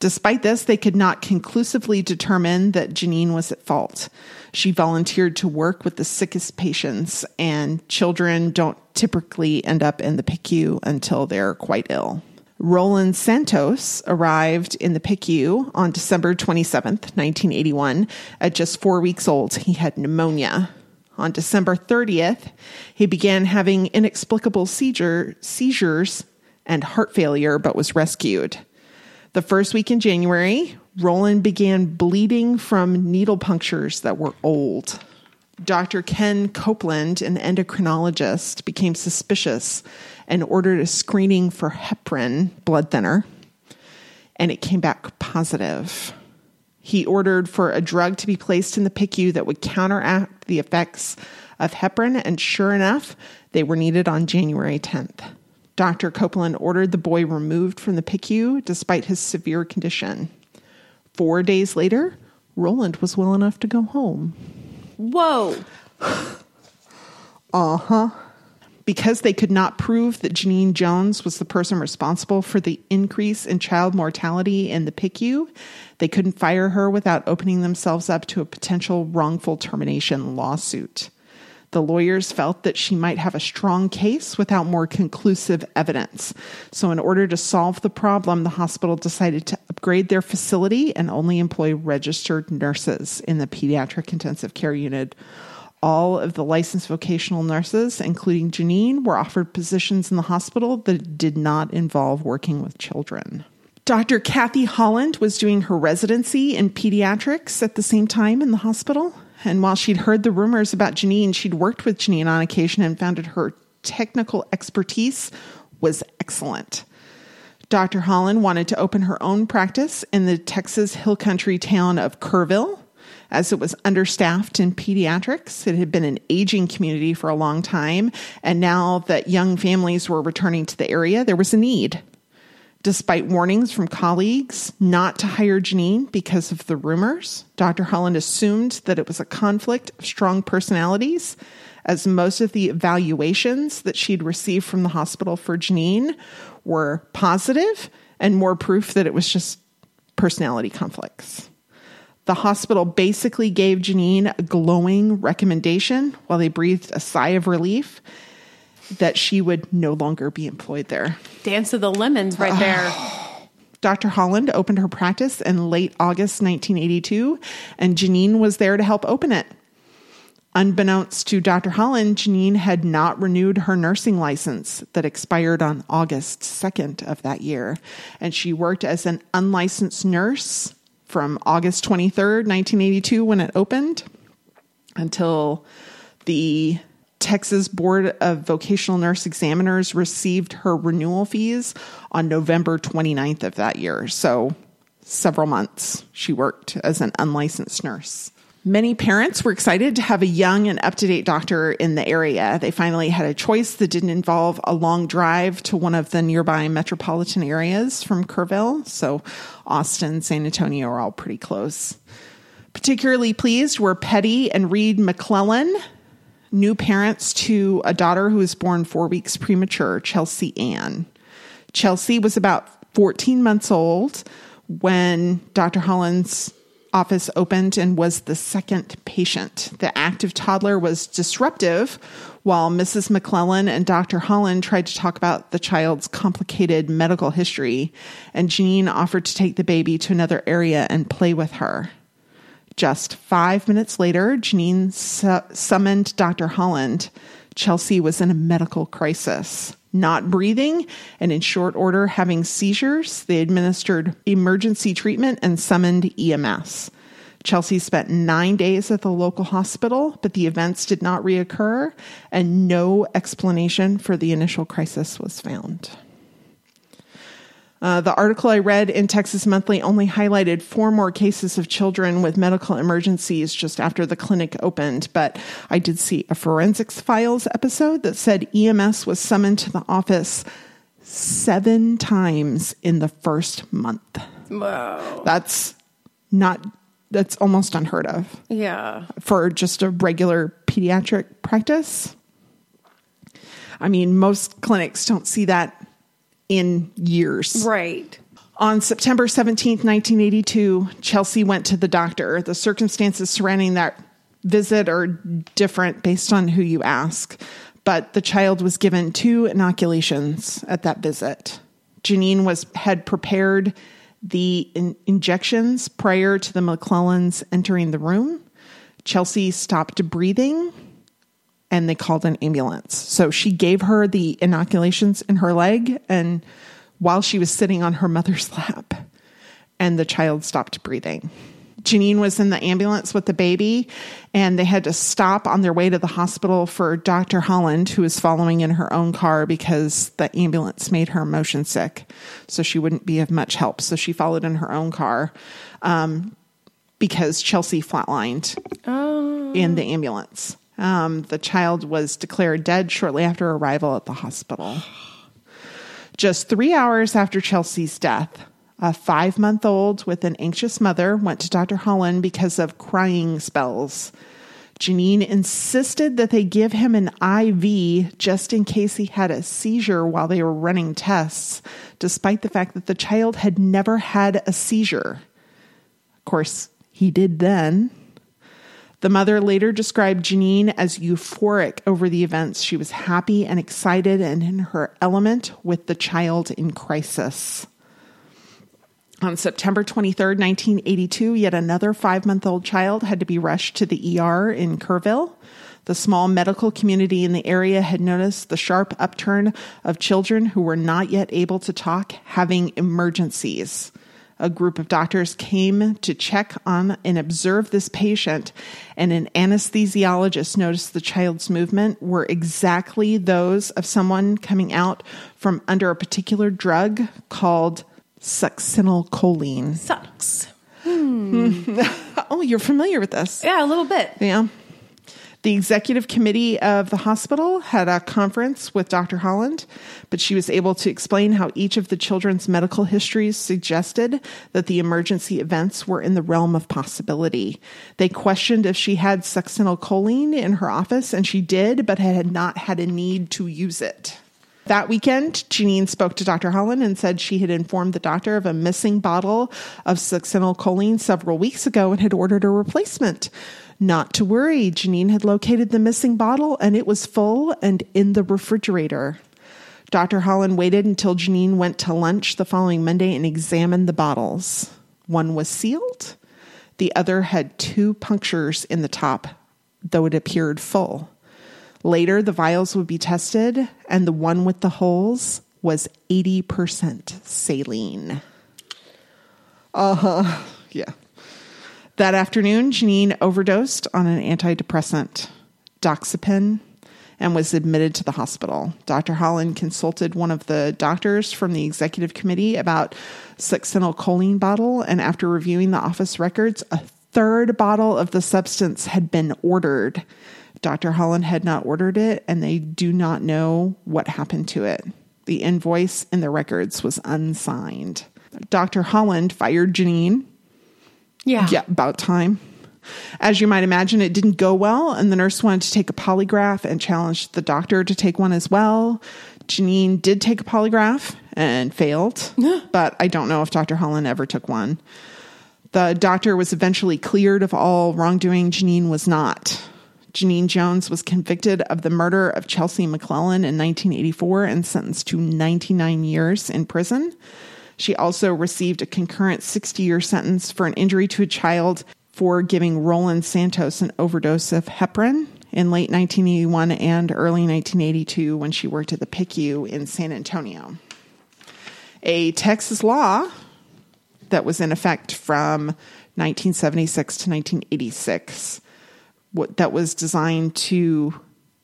Despite this, they could not conclusively determine that Genene was at fault. She volunteered to work with the sickest patients, and children don't typically end up in the PICU until they're quite ill. Roland Santos arrived in the PICU on December 27th, 1981, at just four weeks old. He had pneumonia. On December 30th, he began having inexplicable seizure, seizures and heart failure, but was rescued. The first week in January, Roland began bleeding from needle punctures that were old. Dr. Ken Copeland, an endocrinologist, became suspicious and ordered a screening for heparin blood thinner, and it came back positive. He ordered for a drug to be placed in the PICU that would counteract the effects of heparin, and sure enough, they were needed on January 10th. Dr. Copeland ordered the boy removed from the PICU despite his severe condition. Four days later, Roland was well enough to go home. Whoa. [sighs] Uh huh. Because they could not prove that Genene Jones was the person responsible for the increase in child mortality in the PICU, they couldn't fire her without opening themselves up to a potential wrongful termination lawsuit. The lawyers felt that she might have a strong case without more conclusive evidence. So, in order to solve the problem, the hospital decided to upgrade their facility and only employ registered nurses in the pediatric intensive care unit. All of the licensed vocational nurses, including Genene, were offered positions in the hospital that did not involve working with children. Dr. Kathy Holland was doing her residency in pediatrics at the same time in the hospital. And while she'd heard the rumors about Genene, she'd worked with Genene on occasion and found that her technical expertise was excellent. Dr. Holland wanted to open her own practice in the Texas hill country town of Kerrville. As it was understaffed in pediatrics, it had been an aging community for a long time, and now that young families were returning to the area, there was a need. Despite warnings from colleagues not to hire Genene because of the rumors, Dr. Holland assumed that it was a conflict of strong personalities, as most of the evaluations that she'd received from the hospital for Genene were positive and more proof that it was just personality conflicts. The hospital basically gave Genene a glowing recommendation while they breathed a sigh of relief that she would no longer be employed there. Dance of the lemons right ah. there. Dr. Holland opened her practice in late August 1982, and Genene was there to help open it. Unbeknownst to Dr. Holland, Genene had not renewed her nursing license that expired on August 2nd of that year, and she worked as an unlicensed nurse from August 23rd, 1982, when it opened, until the Texas Board of Vocational Nurse Examiners received her renewal fees on November 29th of that year. So, several months she worked as an unlicensed nurse. Many parents were excited to have a young and up to date doctor in the area. They finally had a choice that didn't involve a long drive to one of the nearby metropolitan areas from Kerrville. So, Austin, San Antonio are all pretty close. Particularly pleased were Petti and Reid McClellan, new parents to a daughter who was born four weeks premature, Chelsea Ann. Chelsea was about 14 months old when Dr. Holland's office opened and was the second patient. The active toddler was disruptive while Mrs. McClellan and Dr. Holland tried to talk about the child's complicated medical history, and Genene offered to take the baby to another area and play with her. Just five minutes later, Genene su- summoned Dr. Holland. Chelsea was in a medical crisis, not breathing, and in short order having seizures. They administered emergency treatment and summoned EMS. Chelsea spent nine days at the local hospital, but the events did not reoccur, and no explanation for the initial crisis was found. Uh, the article I read in Texas Monthly only highlighted four more cases of children with medical emergencies just after the clinic opened, but I did see a forensics files episode that said EMS was summoned to the office seven times in the first month. Wow. That's not, that's almost unheard of Yeah. for just a regular pediatric practice. I mean, most clinics don't see that in years. Right. On September 17th, 1982, Chelsea went to the doctor. The circumstances surrounding that visit are different based on who you ask, but the child was given two inoculations at that visit. Genene was had prepared the in- injections prior to the McClellans entering the room. Chelsea stopped breathing and they called an ambulance. So she gave her the inoculations in her leg and while she was sitting on her mother's [laughs] lap and the child stopped breathing. Genene was in the ambulance with the baby and they had to stop on their way to the hospital for Dr. Holland who was following in her own car because the ambulance made her motion sick. So she wouldn't be of much help. So she followed in her own car. Um, because Chelsea flatlined in the ambulance. Um, the child was declared dead shortly after arrival at the hospital. Just three hours after Chelsea's death, a five month old with an anxious mother went to Dr. Holland because of crying spells. Genene insisted that they give him an IV just in case he had a seizure while they were running tests, despite the fact that the child had never had a seizure. Of course, he did then. The mother later described Genene as euphoric over the events. She was happy and excited and in her element with the child in crisis. On September 23rd, 1982, yet another five month old child had to be rushed to the ER in Kerrville. The small medical community in the area had noticed the sharp upturn of children who were not yet able to talk having emergencies. A group of doctors came to check on and observe this patient, and an anesthesiologist noticed the child's movement were exactly those of someone coming out from under a particular drug called succinylcholine. Sucks. [laughs] Hmm. Oh, you're familiar with this. Yeah, a little bit. Yeah. The executive committee of the hospital had a conference with Dr. Holland, but she was able to explain how each of the children's medical histories suggested that the emergency events were in the realm of possibility. They questioned if she had succinylcholine in her office, and she did, but had not had a need to use it. That weekend, Genene spoke to Dr. Holland and said she had informed the doctor of a missing bottle of succinylcholine several weeks ago and had ordered a replacement. Not to worry, Genene had located the missing bottle and it was full and in the refrigerator. Dr. Holland waited until Genene went to lunch the following Monday and examined the bottles. One was sealed, the other had two punctures in the top, though it appeared full. Later, the vials would be tested, and the one with the holes was 80% saline. Uh huh. That afternoon, Genene overdosed on an antidepressant, doxepin, and was admitted to the hospital. Dr. Holland consulted one of the doctors from the executive committee about succinylcholine bottle, and after reviewing the office records, a third bottle of the substance had been ordered. Dr. Holland had not ordered it, and they do not know what happened to it. The invoice in the records was unsigned. Dr. Holland fired Genene Yeah. yeah, about time. As you might imagine, it didn't go well, and the nurse wanted to take a polygraph and challenged the doctor to take one as well. Genene did take a polygraph and failed, but I don't know if Dr. Holland ever took one. The doctor was eventually cleared of all wrongdoing. Genene was not. Genene Jones was convicted of the murder of Chelsea McClellan in 1984 and sentenced to 99 years in prison. She also received a concurrent 60 year sentence for an injury to a child for giving Roland Santos an overdose of heparin in late 1981 and early 1982 when she worked at the PICU in San Antonio. A Texas law that was in effect from 1976 to 1986 that was designed to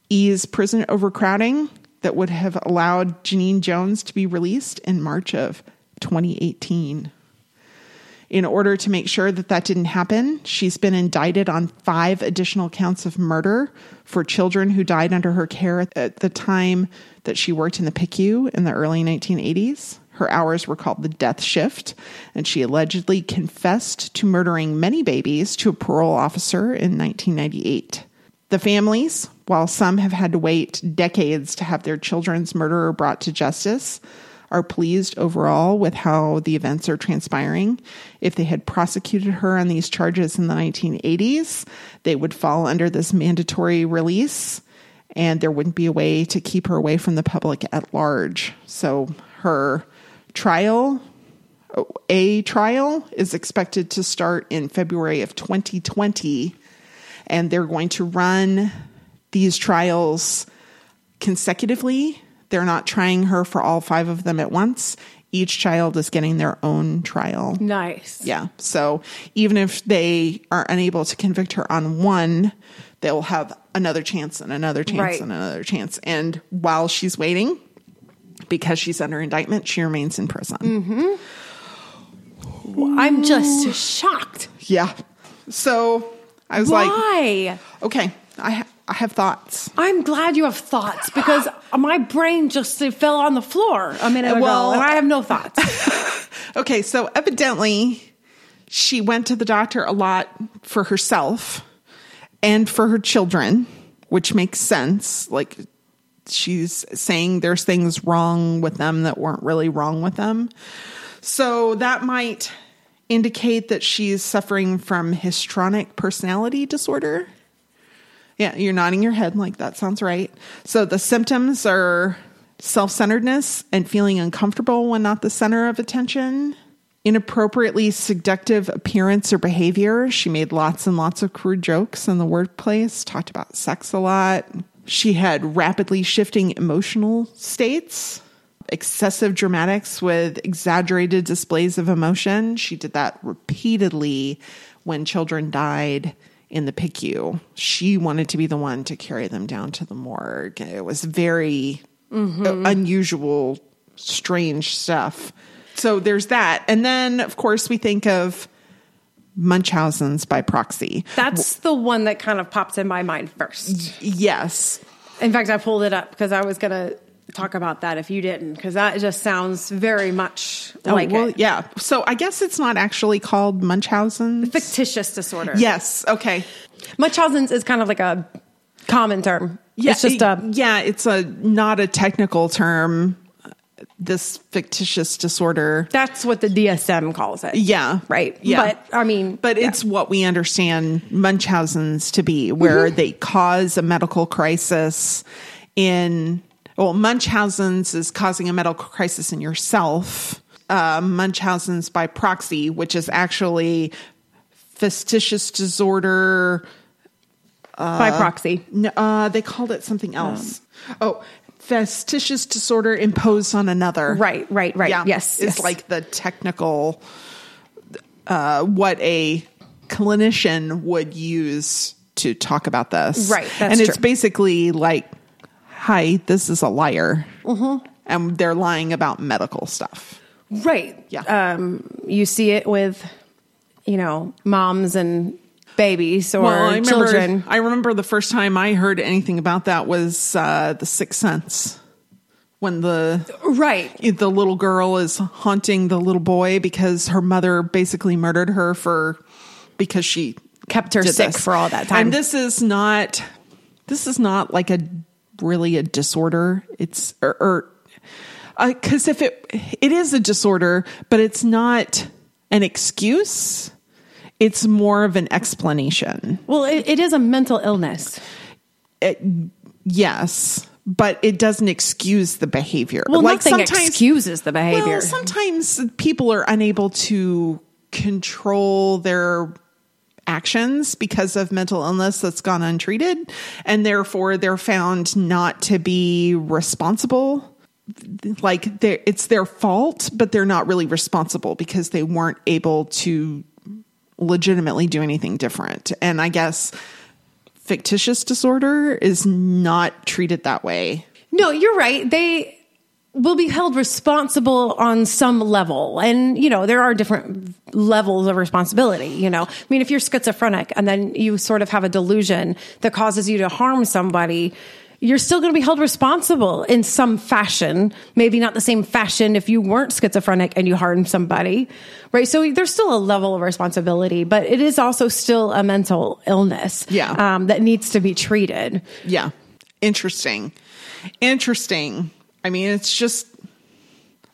ease prison overcrowding that would have allowed Genene Jones to be released in March of 2018. In order to make sure that that didn't happen, she's been indicted on five additional counts of murder for children who died under her care at the time that she worked in the PICU in the early 1980s. Her hours were called the death shift, and she allegedly confessed to murdering many babies to a parole officer in 1998. The families, while some have had to wait decades to have their children's murderer brought to justice, are pleased overall with how the events are transpiring. If they had prosecuted her on these charges in the 1980s, they would fall under this mandatory release and there wouldn't be a way to keep her away from the public at large. So her trial, a trial, is expected to start in February of 2020, and they're going to run these trials consecutively they're not trying her for all five of them at once. Each child is getting their own trial. Nice. Yeah. So even if they are unable to convict her on one, they'll have another chance and another chance Right. and another chance. And while she's waiting, because she's under indictment, she remains in prison. Mm-hmm. I'm just shocked. Yeah. So I was like, Why? okay, I, I have thoughts. I'm glad you have thoughts because my brain just fell on the floor a minute Well- ago and I have no thoughts. [laughs] Okay, so evidently she went to the doctor a lot for herself and for her children, which makes sense. Like she's saying there's things wrong with them that weren't really wrong with them. So that might indicate that she's suffering from histrionic personality disorder. Yeah, you're nodding your head like that sounds right. So the symptoms are self centeredness and feeling uncomfortable when not the center of attention, inappropriately seductive appearance or behavior. She made lots and lots of crude jokes in the workplace, talked about sex a lot. She had rapidly shifting emotional states, excessive dramatics with exaggerated displays of emotion. She did that repeatedly when children died in the PICU. She wanted to be the one to carry them down to the morgue. It was very uh, unusual, strange stuff. So there's that. And then, of course, we think of Munchausen's by proxy. That's the one that kind of popped in my mind first. Yes. In fact, I pulled it up because I was going to talk about that if you didn't, because that just sounds very much like oh, well, it. yeah. So I guess it's not actually called Munchausen's. Fictitious disorder. Yes. Okay. Munchausen's is kind of like a common term. Yeah, it's just a yeah, it's a not a technical term. This fictitious disorder. that's what the DSM calls it. Yeah, Right. Yeah, But I mean, but it's what we understand Munchausen's to be, where Mm-hmm. they cause a medical crisis in. Well, Munchausen's is causing a medical crisis in yourself. Uh, Munchausen's by proxy, which is actually fictitious disorder. by proxy. Uh, they called it something else. oh, factitious disorder imposed on another. Right, right, right. Yes, It's yes. like the technical, uh, what a clinician would use to talk about this. Right, that's and it's true. basically like, hi, this is a liar. Mm-hmm. And they're lying about medical stuff. Right. Yeah. Um, you see it with, you know, moms and babies or I remember, children. I remember the first time I heard anything about that was uh, The Sixth Sense. When the Right. the little girl is haunting the little boy because her mother basically murdered her for because she Kept her sick this. for all that time. And this is not this is not like a really a disorder. It's or, because uh, if it it is a disorder, but it's not an excuse. It's more of an explanation. well, it, it is a mental illness. Yes, but it doesn't excuse the behavior. Well, nothing excuses the behavior. Well, sometimes people are unable to control their actions because of mental illness that's gone untreated, and therefore they're found not to be responsible. Like it's their fault, but they're not really responsible because they weren't able to legitimately do anything different. And I guess fictitious disorder is not treated that way. No, you're right. They will be held responsible on some level. And, you know, there are different levels of responsibility, you know. I mean, if you're schizophrenic and then you sort of have a delusion that causes you to harm somebody, you're still going to be held responsible in some fashion. Maybe not the same fashion if you weren't schizophrenic and you harmed somebody, right? So there's still a level of responsibility, but it is also still a mental illness, Yeah. um, that needs to be treated. Yeah. Interesting. Interesting. I mean, it's just,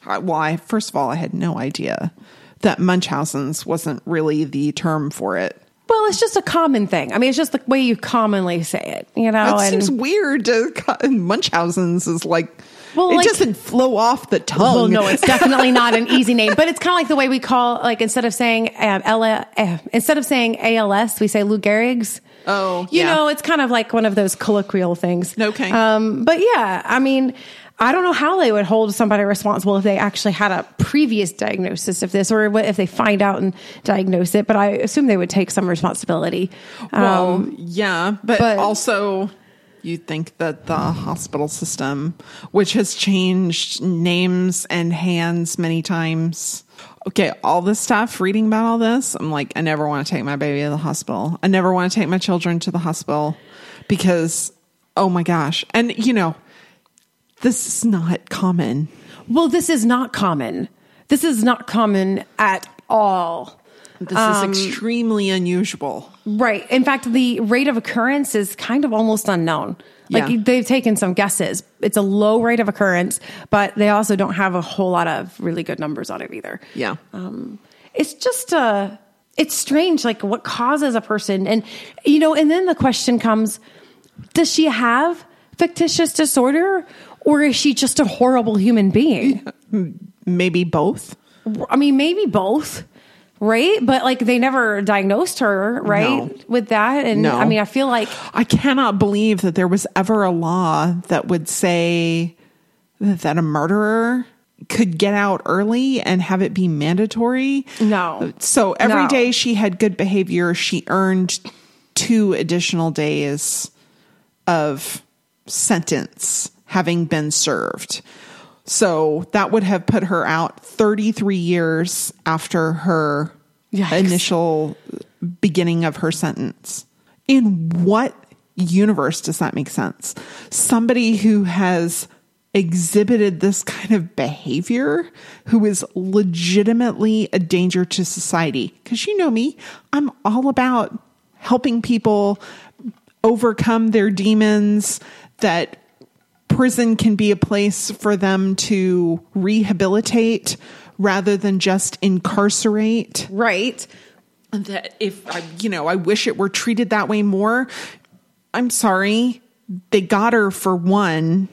why. well, first of all, I had no idea that Munchausen's wasn't really the term for it. Well, it's just a common thing. I mean, it's just the way you commonly say it, you know. And- seems weird. To, Munchausen's is like, Well, it like- doesn't flow off the tongue. Well, no, it's definitely not an easy name, but it's kind of like the way we call, like, instead of saying um, L- uh, instead of saying ALS, we say Lou Gehrig's. Oh, you yeah. know, it's kind of like one of those colloquial things. Okay. Um, but yeah, I mean, I don't know how they would hold somebody responsible if they actually had a previous diagnosis of this, or if they find out and diagnose it. But I assume they would take some responsibility. Well, Um, yeah, but, but- also you think that the hospital system, which has changed names and hands many times. Okay, all this stuff, reading about all this, I'm like, I never want to take my baby to the hospital. I never want to take my children to the hospital because, oh my gosh. And, you know, this is not common. well, this is not common. This is not common at all. This Um, is extremely unusual. Right. In fact, the rate of occurrence is kind of almost unknown. Like Yeah. they've taken some guesses. It's a low rate of occurrence, but they also don't have a whole lot of really good numbers on it either. Yeah. Um, it's just uh it's strange like what causes a person and you know and then the question comes does she have fictitious disorder or is she just a horrible human being? Maybe both. I mean, maybe both, right? But like they never diagnosed her, right? No. With that. And No. I mean, I feel like I cannot believe that there was ever a law that would say that a murderer could get out early and have it be mandatory. No. So every No. day she had good behavior, she earned two additional days of sentence having been served. So that would have put her out 33 years after her Yikes. initial beginning of her sentence. In what universe does that make sense? Somebody who has exhibited this kind of behavior, who is legitimately a danger to society. Because you know me, I'm all about helping people overcome their demons, that prison can be a place for them to rehabilitate rather than just incarcerate right. that if I, you know, I wish it were treated that way more. I'm sorry. They got her for one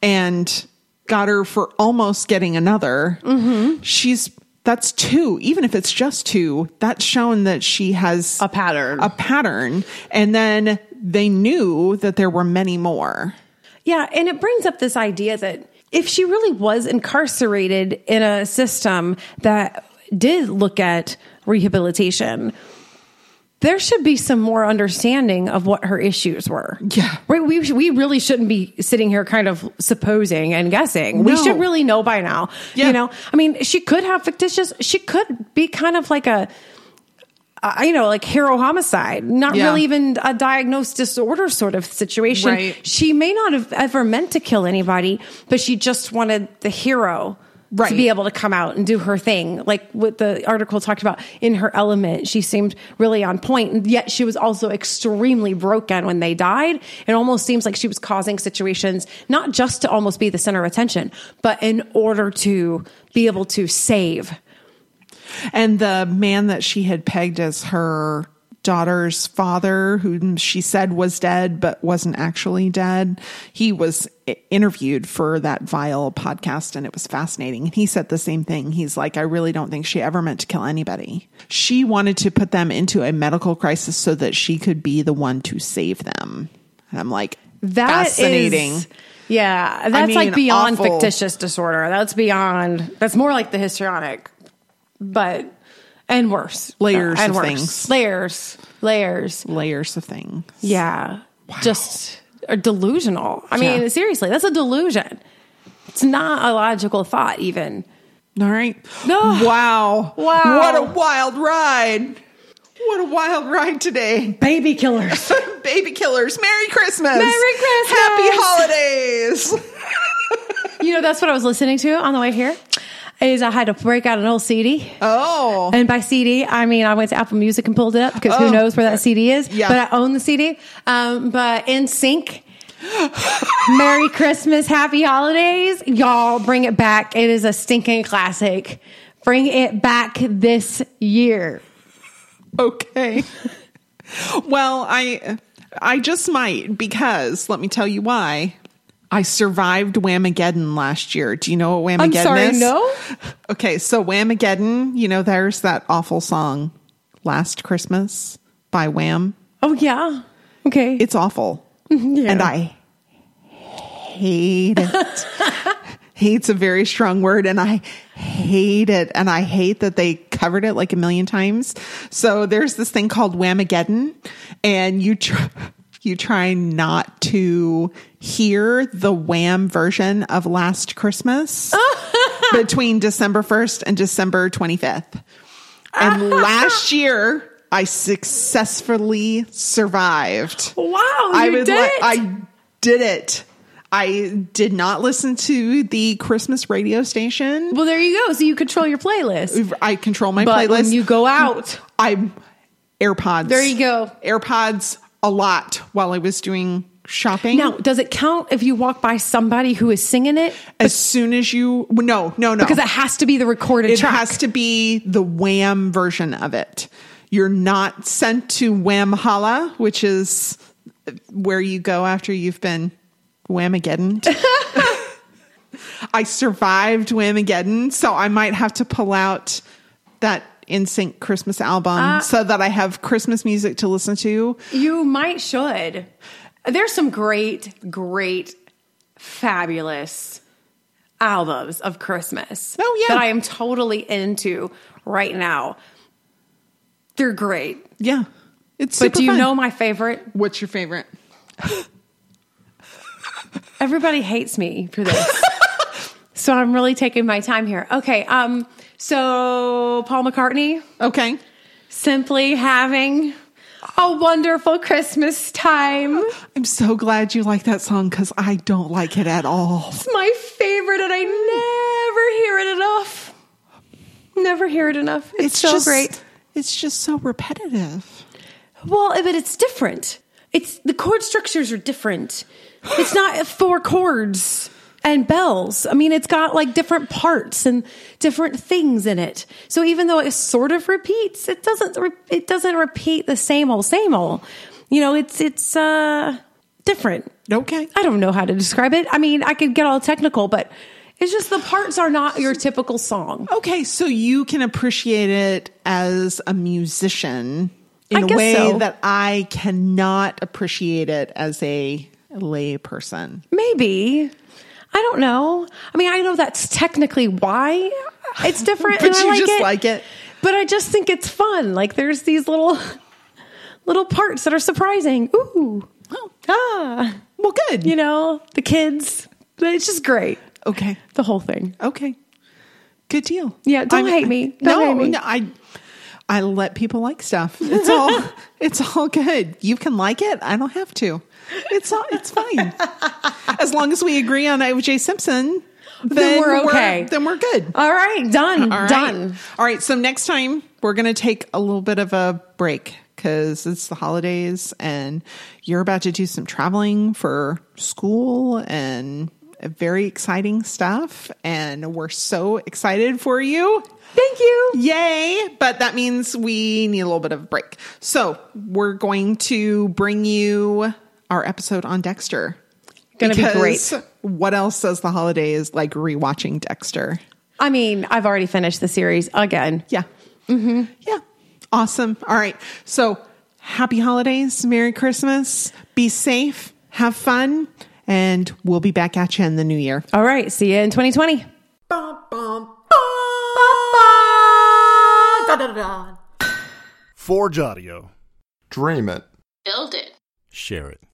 and got her for almost getting another. Mm-hmm. She's, that's two. Even if it's just two, that's shown that she has A pattern. A pattern. And then they knew that there were many more. Yeah, and it brings up this idea that if she really was incarcerated in a system that did look at rehabilitation, there should be some more understanding of what her issues were. Yeah. Right. We, we really shouldn't be sitting here kind of supposing and guessing. We should really know by now. Yeah. You know, I mean, she could have fictitious, she could be kind of like a, uh, you know, like hero homicide, not Yeah. really even a diagnosed disorder sort of situation. Right. She may not have ever meant to kill anybody, but she just wanted the hero Right. to be able to come out and do her thing. Like what the article talked about in her element, she seemed really on point, and yet she was also extremely broken when they died. It almost seems like she was causing situations not just to almost be the center of attention, but in order to be able to save. And the man that she had pegged as her daughter's father, whom she said was dead but wasn't actually dead, he was interviewed for that vile podcast and it was fascinating. And he said the same thing. He's like, I really don't think she ever meant to kill anybody. She wanted to put them into a medical crisis so that she could be the one to save them. And I'm like, That is- fascinating. yeah, that's mean, like beyond awful. fictitious disorder. That's beyond. That's more like the histrionic, but and worse Layers and of worse. things. Layers, layers. Layers of things. Yeah, just are delusional. I mean, Yeah. seriously, that's a delusion. It's not a logical thought, even. All right. No. Wow. Wow. What a wild ride. What a wild ride today. Baby killers. [laughs] Baby killers. Merry Christmas. Merry Christmas. Happy holidays. [laughs] you know, that's what I was listening to on the way here. Is I had to break out an old CD. Oh. And by CD, I mean I went to Apple Music and pulled it up because Oh. who knows where that CD is. Yeah. But I own the CD. Um, but NSYNC. [laughs] Merry Christmas, Happy Holidays. Y'all bring it back. It is a stinking classic. Bring it back this year. Okay. well, I I just might because let me tell you why. I survived Whamageddon last year. Do you know what Whamageddon I'm sorry, is? no? [laughs] Okay, so Whamageddon, you know, there's that awful song Last Christmas by Wham. Oh yeah. Okay. It's awful. Mm-hmm, and I hate it. [laughs] Hate's a very strong word, and I hate it. And I hate that they covered it like a million times. So there's this thing called Whamageddon, and you try, [laughs] you try not to hear the Wham version of Last Christmas [laughs] between December 1st and December 25th. And [laughs] last year, I successfully survived. wow, I would did li- it. I did it. I did not listen to the Christmas radio station. well, there you go. So you control your playlist. I control my But playlist. when you go out, I AirPods. There you go. AirPods a lot while I was doing shopping. now does it count if you walk by somebody who is singing it? as soon as you no no no Because it has to be the recorded version. it track. has to be the Wham version of it. You're not sent to Whamhalla, which is where you go after you've been Whamageddon. [laughs] I survived Whamageddon, so I might have to pull out that NSYNC Christmas album Uh, so that I have Christmas music to listen to. You might should. There's some great, great, fabulous albums of Christmas. Oh, yeah. That I am totally into right now. They're great. Yeah. It's But do you fun. know my favorite? what's your favorite? Everybody hates me for this. [laughs] so I'm really taking my time here. Okay, um so Paul McCartney Okay. simply having a wonderful Christmas time. I'm so glad you like that song because I don't like it at all. It's my favorite, and I never hear it enough. Never hear it enough. It's, so just, great. It's just so repetitive. Well, but it's different. It's the chord structures are different. It's not four chords and bells. I mean, it's got like different parts and different things in it. So even though it sort of repeats, it doesn't. Re- it doesn't repeat the same old, same old. You know, it's it's uh different. Okay. I don't know how to describe it. I mean, I could get all technical, but it's just the parts are not your typical song. Okay, so you can appreciate it as a musician in a way so. that I cannot appreciate it as a lay person. Maybe. I don't know. I mean, I know that's technically why it's [laughs] different. But and I you like just it, like it. But I just think it's fun. Like there's these little [laughs] little parts that are surprising. Ooh. Oh, Ah. well, good. You know, the kids. It's just great. okay. The whole thing. Okay. Good deal. Yeah, don't hate me. Don't no, hate me. no, I I let people like stuff. It's all [laughs] it's all good. You can like it. I don't have to. It's all it's fine. as long as we agree on OJ Simpson, then, we're okay. then we're good. All right, done. All right. Done. All right. So next time we're going to take a little bit of a break because it's the holidays and you're about to do some traveling for school and very exciting stuff. And we're so excited for you. Thank you. Yay. But that means we need a little bit of a break. So we're going to bring you our episode on Dexter. Gonna be great. What else says the holidays like rewatching Dexter? I mean, I've already finished the series again. Yeah. Mm-hmm. Yeah. Awesome. All right. So happy holidays. Merry Christmas. Be safe. Have fun. And we'll be back at you in the new year. All right, see you in 2020. Bum, bum, bum, da, da, da, Forge Audio. Dream it. Build it. Share it.